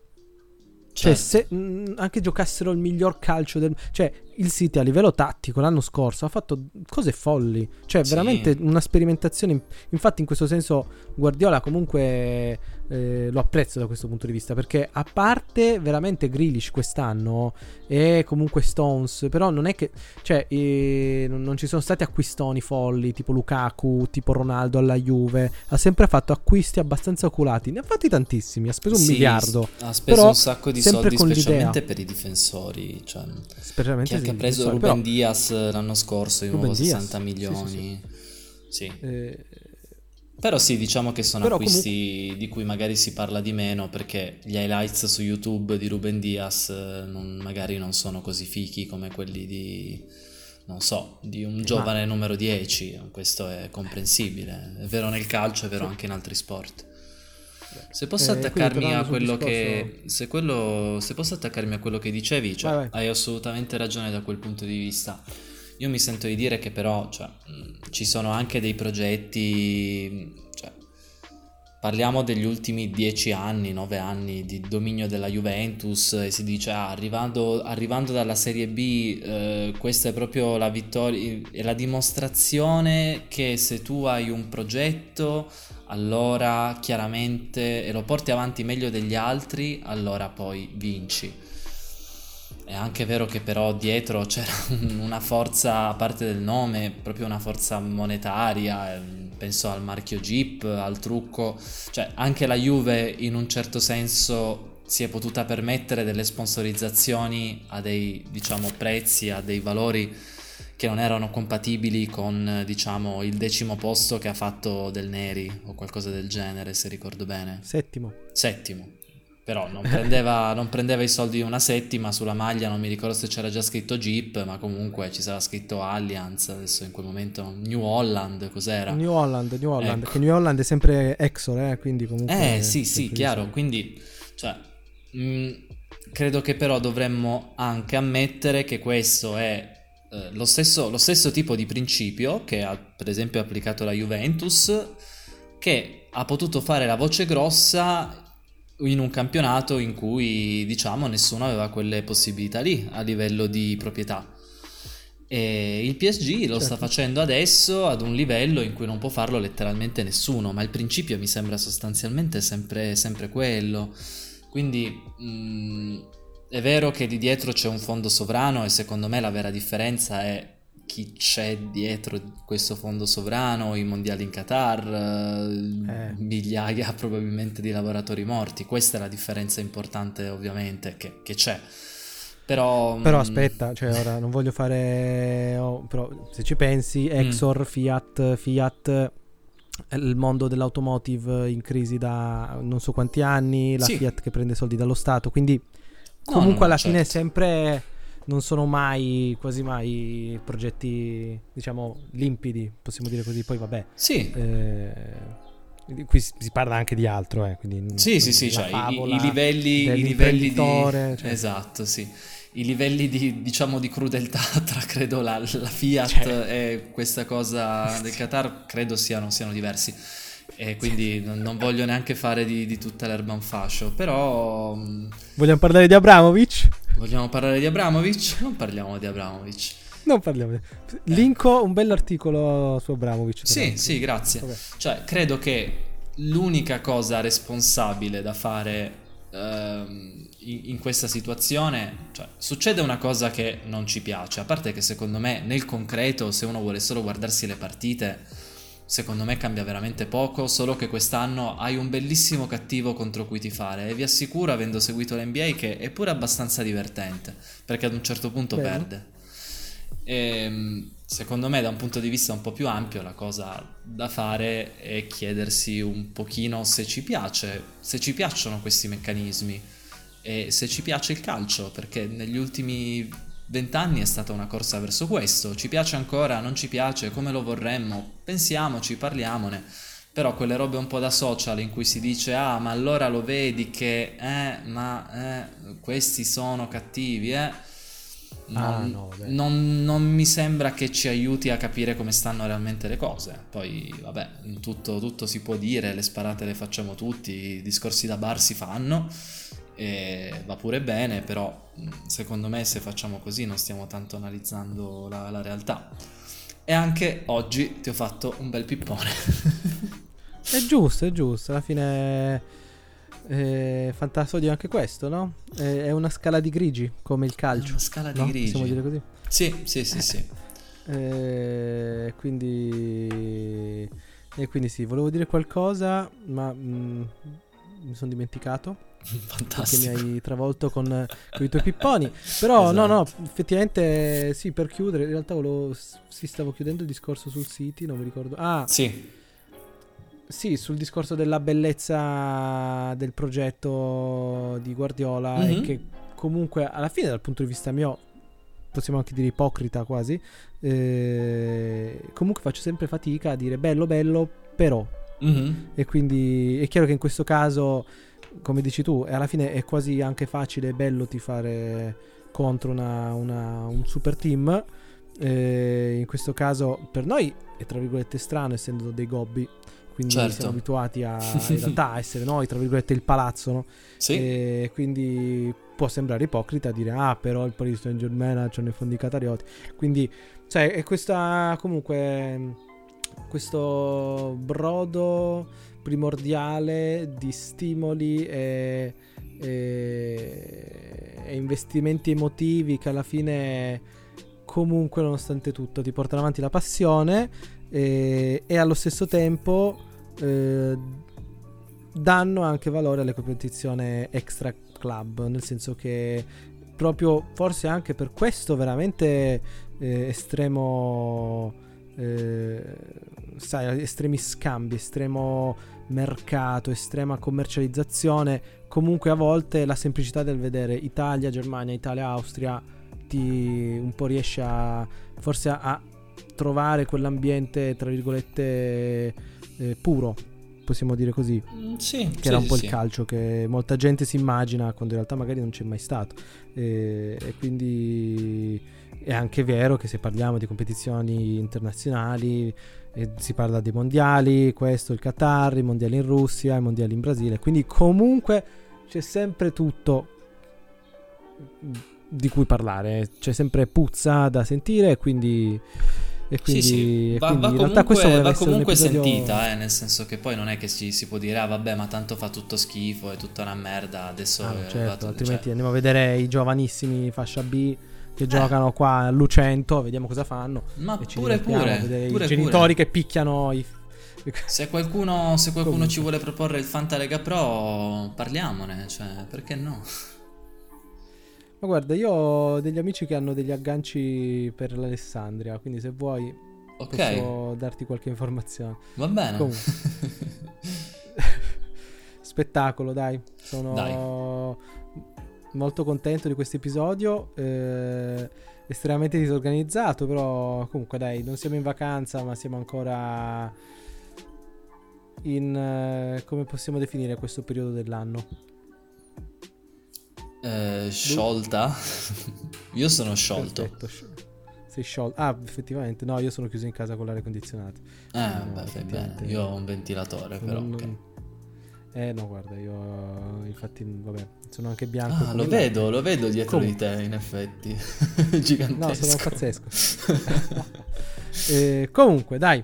cioè, certo. se mh, anche giocassero il miglior calcio del... Cioè, il City a livello tattico l'anno scorso ha fatto cose folli. Cioè, sì. veramente una sperimentazione. Infatti, in questo senso, Guardiola comunque eh, lo apprezzo da questo punto di vista perché a parte veramente Grealish quest'anno e comunque Stones, però non è che cioè eh, non ci sono stati acquistoni folli tipo Lukaku, tipo Ronaldo alla Juve, ha sempre fatto acquisti abbastanza oculati, ne ha fatti tantissimi, ha speso un sì, miliardo, ha speso un sacco di soldi specialmente l'idea. per i difensori, cioè, specialmente che, sì, ha preso Ruben però, Diaz l'anno scorso di nuovo 60 milioni. Sì, sì, eh, però sì, diciamo che sono acquisti comunque... di cui magari si parla di meno perché gli highlights su YouTube di Ruben Diaz eh, non, magari non sono così fichi come quelli di, non so, di un giovane Ma... numero 10. Questo è comprensibile. È vero nel calcio, è vero sì. anche in altri sport. Se posso eh, attaccarmi a quello che. Se, quello, se posso attaccarmi a quello che dicevi, cioè, vai, vai. hai assolutamente ragione da quel punto di vista. Io mi sento di dire che però cioè, ci sono anche dei progetti, cioè, parliamo degli ultimi dieci anni, nove anni di dominio della Juventus e si dice ah, arrivando, arrivando, dalla Serie B eh, questa è proprio la vittoria, è la dimostrazione che se tu hai un progetto allora chiaramente e lo porti avanti meglio degli altri allora poi vinci. È anche vero che però dietro c'era una forza, a parte del nome, proprio una forza monetaria, ehm, penso al marchio Jeep, al trucco, cioè anche la Juve in un certo senso si è potuta permettere delle sponsorizzazioni a dei diciamo prezzi, a dei valori che non erano compatibili con diciamo il decimo posto che ha fatto del Neri o qualcosa del genere se ricordo bene. Settimo. Settimo, però non prendeva, non prendeva, i soldi di una settima sulla maglia, non mi ricordo se c'era già scritto Jeep, ma comunque ci sarà scritto Allianz, adesso in quel momento New Holland, cos'era? New Holland, New Holland, ecco. che New Holland è sempre Exor, eh, quindi comunque... Eh sì, sì, chiaro, quindi, cioè, mh, mm, credo che però dovremmo anche ammettere che questo è eh, lo, stesso, lo stesso tipo di principio che ha per esempio applicato la Juventus, che ha potuto fare la voce grossa in un campionato in cui diciamo nessuno aveva quelle possibilità lì a livello di proprietà. E il PSG lo certo. sta facendo adesso ad un livello in cui non può farlo letteralmente nessuno, ma il principio mi sembra sostanzialmente sempre, sempre quello. Quindi mh, mm, è vero che di dietro c'è un fondo sovrano e secondo me la vera differenza è chi c'è dietro questo fondo sovrano, i mondiali in Qatar, eh. migliaia probabilmente di lavoratori morti. Questa è la differenza importante ovviamente che, che c'è. Però, però mm, aspetta, cioè ora non voglio fare... Oh, però se ci pensi, mm. Exor, mm. Fiat, Fiat il mondo dell'automotive in crisi da non so quanti anni, la sì. Fiat che prende soldi dallo Stato, quindi no, no, alla certo. fine è sempre non sono mai, quasi mai progetti, diciamo, limpidi, possiamo dire così. Poi vabbè. Sì. Eh, qui si parla anche di altro, eh, quindi sì, sì, sì, cioè, i, i, livelli, i livelli di... Cioè. Esatto, sì. I livelli di, diciamo, di crudeltà tra, credo, la, la Fiat cioè. e questa cosa del Qatar, credo siano, siano diversi e quindi non, non, voglio neanche fare di, di, tutta l'erba un fascio, però... Mm, Vogliamo parlare di Abramovic? Vogliamo parlare di Abramovic? Non parliamo di Abramovic. Non parliamo di... Linko un bell'articolo su Abramovic. Sì, sì, grazie. Okay. Cioè, credo che l'unica cosa responsabile da fare ehm, in, in, questa situazione, cioè, succede una cosa che non ci piace, a parte che secondo me nel concreto, se uno vuole solo guardarsi le partite secondo me cambia veramente poco, solo che quest'anno hai un bellissimo cattivo contro cui tifare e vi assicuro, avendo seguito l'NBA, che è pure abbastanza divertente, perché ad un certo punto Bene. perde. E, ehm, secondo me da un punto di vista un po' più ampio la cosa da fare è chiedersi un pochino se ci piace, se ci piacciono questi meccanismi e se ci piace il calcio, perché negli ultimi vent'anni è stata una corsa verso questo. Ci piace ancora, non ci piace, come lo vorremmo? Pensiamoci, parliamone. Però quelle robe un po' da social in cui si dice ah ma allora lo vedi che eh ma eh, questi sono cattivi eh non, ah, no, non, non, mi sembra che ci aiuti a capire come stanno realmente le cose. Poi, vabbè, tutto, tutto si può dire, le sparate le facciamo tutti, i discorsi da bar si fanno, e va pure bene, però secondo me se facciamo così non stiamo tanto analizzando la, la realtà. E anche oggi ti ho fatto un bel pippone. è giusto, è giusto, alla fine eh, fantasodio anche questo, no? Eh, è una scala di grigi, come il calcio. Una scala di no? grigi. Possiamo dire così? Sì, sì, sì, sì. Eh, quindi... E quindi sì, volevo dire qualcosa, ma mm, mi sono dimenticato. Fantastico. Perché mi hai travolto con, con i tuoi pipponi. Però esatto. no, no, effettivamente sì, per chiudere, in realtà volevo... Sì, stavo chiudendo il discorso sul City, non mi ricordo. Ah, sì. Sì, sul discorso della bellezza del progetto di Guardiola mm-hmm. e che comunque alla fine dal punto di vista mio possiamo anche dire ipocrita quasi eh, comunque faccio sempre fatica a dire bello bello però mm-hmm. e quindi è chiaro che in questo caso come dici tu alla fine è quasi anche facile e bello ti fare contro una, una, un super team eh, in questo caso per noi è tra virgolette strano essendo dei gobbi quindi certo. siamo abituati a in realtà essere noi, tra virgolette, il palazzo, no? Sì. E quindi può sembrare ipocrita dire ah però il Paris Saint Germain c'hanno i fondi catarioti quindi cioè è questa comunque questo brodo primordiale di stimoli e, e, e investimenti emotivi che alla fine comunque nonostante tutto ti portano avanti la passione e, e allo stesso tempo eh, danno anche valore alle competizioni extra club, nel senso che proprio forse anche per questo veramente eh, estremo eh, sai, estremi scambi, estremo mercato, estrema commercializzazione, comunque a volte la semplicità del vedere Italia, Germania, Italia, Austria ti un po' riesce a forse a, trovare quell'ambiente, tra virgolette, eh, puro, possiamo dire così. Mm, sì, che sì, era un po' sì. il calcio che molta gente si immagina quando in realtà magari non c'è mai stato. E, e quindi è anche vero che se parliamo di competizioni internazionali si parla dei mondiali, questo il Qatar, i mondiali in Russia, i mondiali in Brasile, quindi comunque c'è sempre tutto di cui parlare, c'è sempre puzza da sentire, quindi e quindi, sì, sì. Va, quindi va comunque, va comunque episodio... sentita, eh, nel senso che poi non è che ci si può dire, ah vabbè, ma tanto fa tutto schifo, è tutta una merda, adesso... Ah, certo, altrimenti cioè... andiamo a vedere i giovanissimi fascia B che giocano qua a Lucento, vediamo cosa fanno. Ma pure pure, pure, i genitori che picchiano i... Se qualcuno, se qualcuno ci vuole proporre il Fanta Lega Pro, parliamone, cioè, perché no? Ma guarda, io ho degli amici che hanno degli agganci per l'Alessandria, quindi se vuoi okay. posso darti qualche informazione. Va bene. Comunque. Spettacolo, dai. Sono dai. Molto contento di questo episodio. Eh, estremamente disorganizzato, però comunque dai, non siamo in vacanza, ma siamo ancora in... Eh, come possiamo definire questo periodo dell'anno? Eh, sciolta? io sono sciolto. Perfetto. Sei sciolto. Ah, effettivamente. No, io sono chiuso in casa con l'aria condizionata. Eh, no, beh, fai bene. Io ho un ventilatore, però. Non, okay. Eh, no, guarda, io infatti, vabbè, sono anche bianco. Ah, lo vedo, lo vedo dietro Come? di te, in effetti. Gigantesco. No, sono pazzesco. eh, comunque, dai.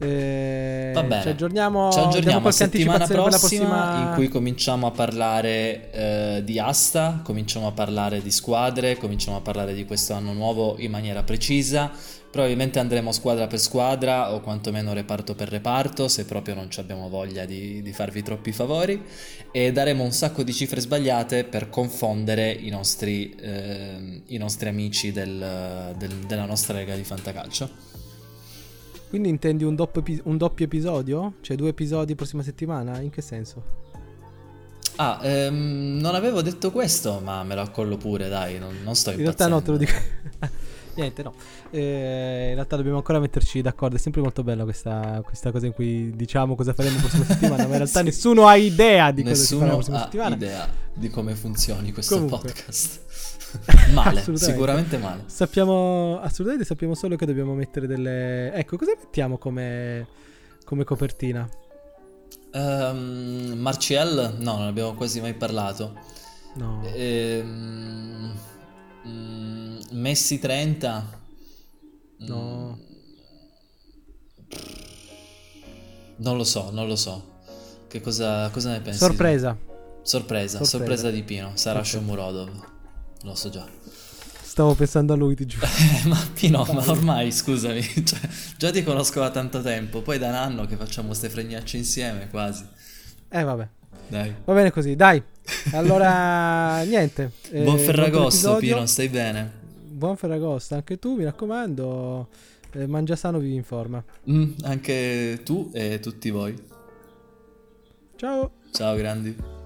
Eh, Va bene. Ci aggiorniamo, ci aggiorniamo la settimana prossima, prossima, in cui cominciamo a parlare eh, di asta, cominciamo a parlare di squadre, cominciamo a parlare di questo anno nuovo in maniera precisa. Probabilmente andremo squadra per squadra o quantomeno reparto per reparto se proprio non abbiamo voglia di, di farvi troppi favori e daremo un sacco di cifre sbagliate per confondere i nostri, eh, i nostri amici del, del, della nostra lega di fantacalcio. Quindi intendi un doppio, un doppio episodio? Cioè due episodi prossima settimana? In che senso? Ah, ehm, non avevo detto questo, ma me lo accollo pure, dai, non, non sto In realtà no, te lo dico. Niente, no. Eh, in realtà dobbiamo ancora metterci d'accordo. È sempre molto bella questa, questa cosa in cui diciamo cosa faremo la prossima settimana, ma in realtà sì. nessuno ha idea di cosa nessuno faremo la prossima ha settimana. idea di come funzioni questo Comunque. podcast. male, sicuramente male. Sappiamo, assolutamente sappiamo solo che dobbiamo mettere delle... Ecco, cosa mettiamo come, come copertina? Um, Marciel? No, non abbiamo quasi mai parlato. No. Ehm, mm, Messi 30? No. Non lo so, non lo so. Che cosa, cosa ne pensi? Sorpresa. Sorpresa, sorpresa, sorpresa di Pino. Sarà Shomurodov. Lo so già. Stavo pensando a lui, ti giuro. ma Pino, ma ormai scusami, cioè, già ti conosco da tanto tempo, poi da un anno che facciamo ste fregnacce insieme quasi. Eh vabbè. Dai. Va bene così, dai. Allora, niente. Buon eh, Ferragosto, Pino, stai bene? Buon Ferragosto, anche tu, mi raccomando. Eh, mangia sano, vivi in forma. Mm, anche tu e tutti voi. Ciao. Ciao, grandi.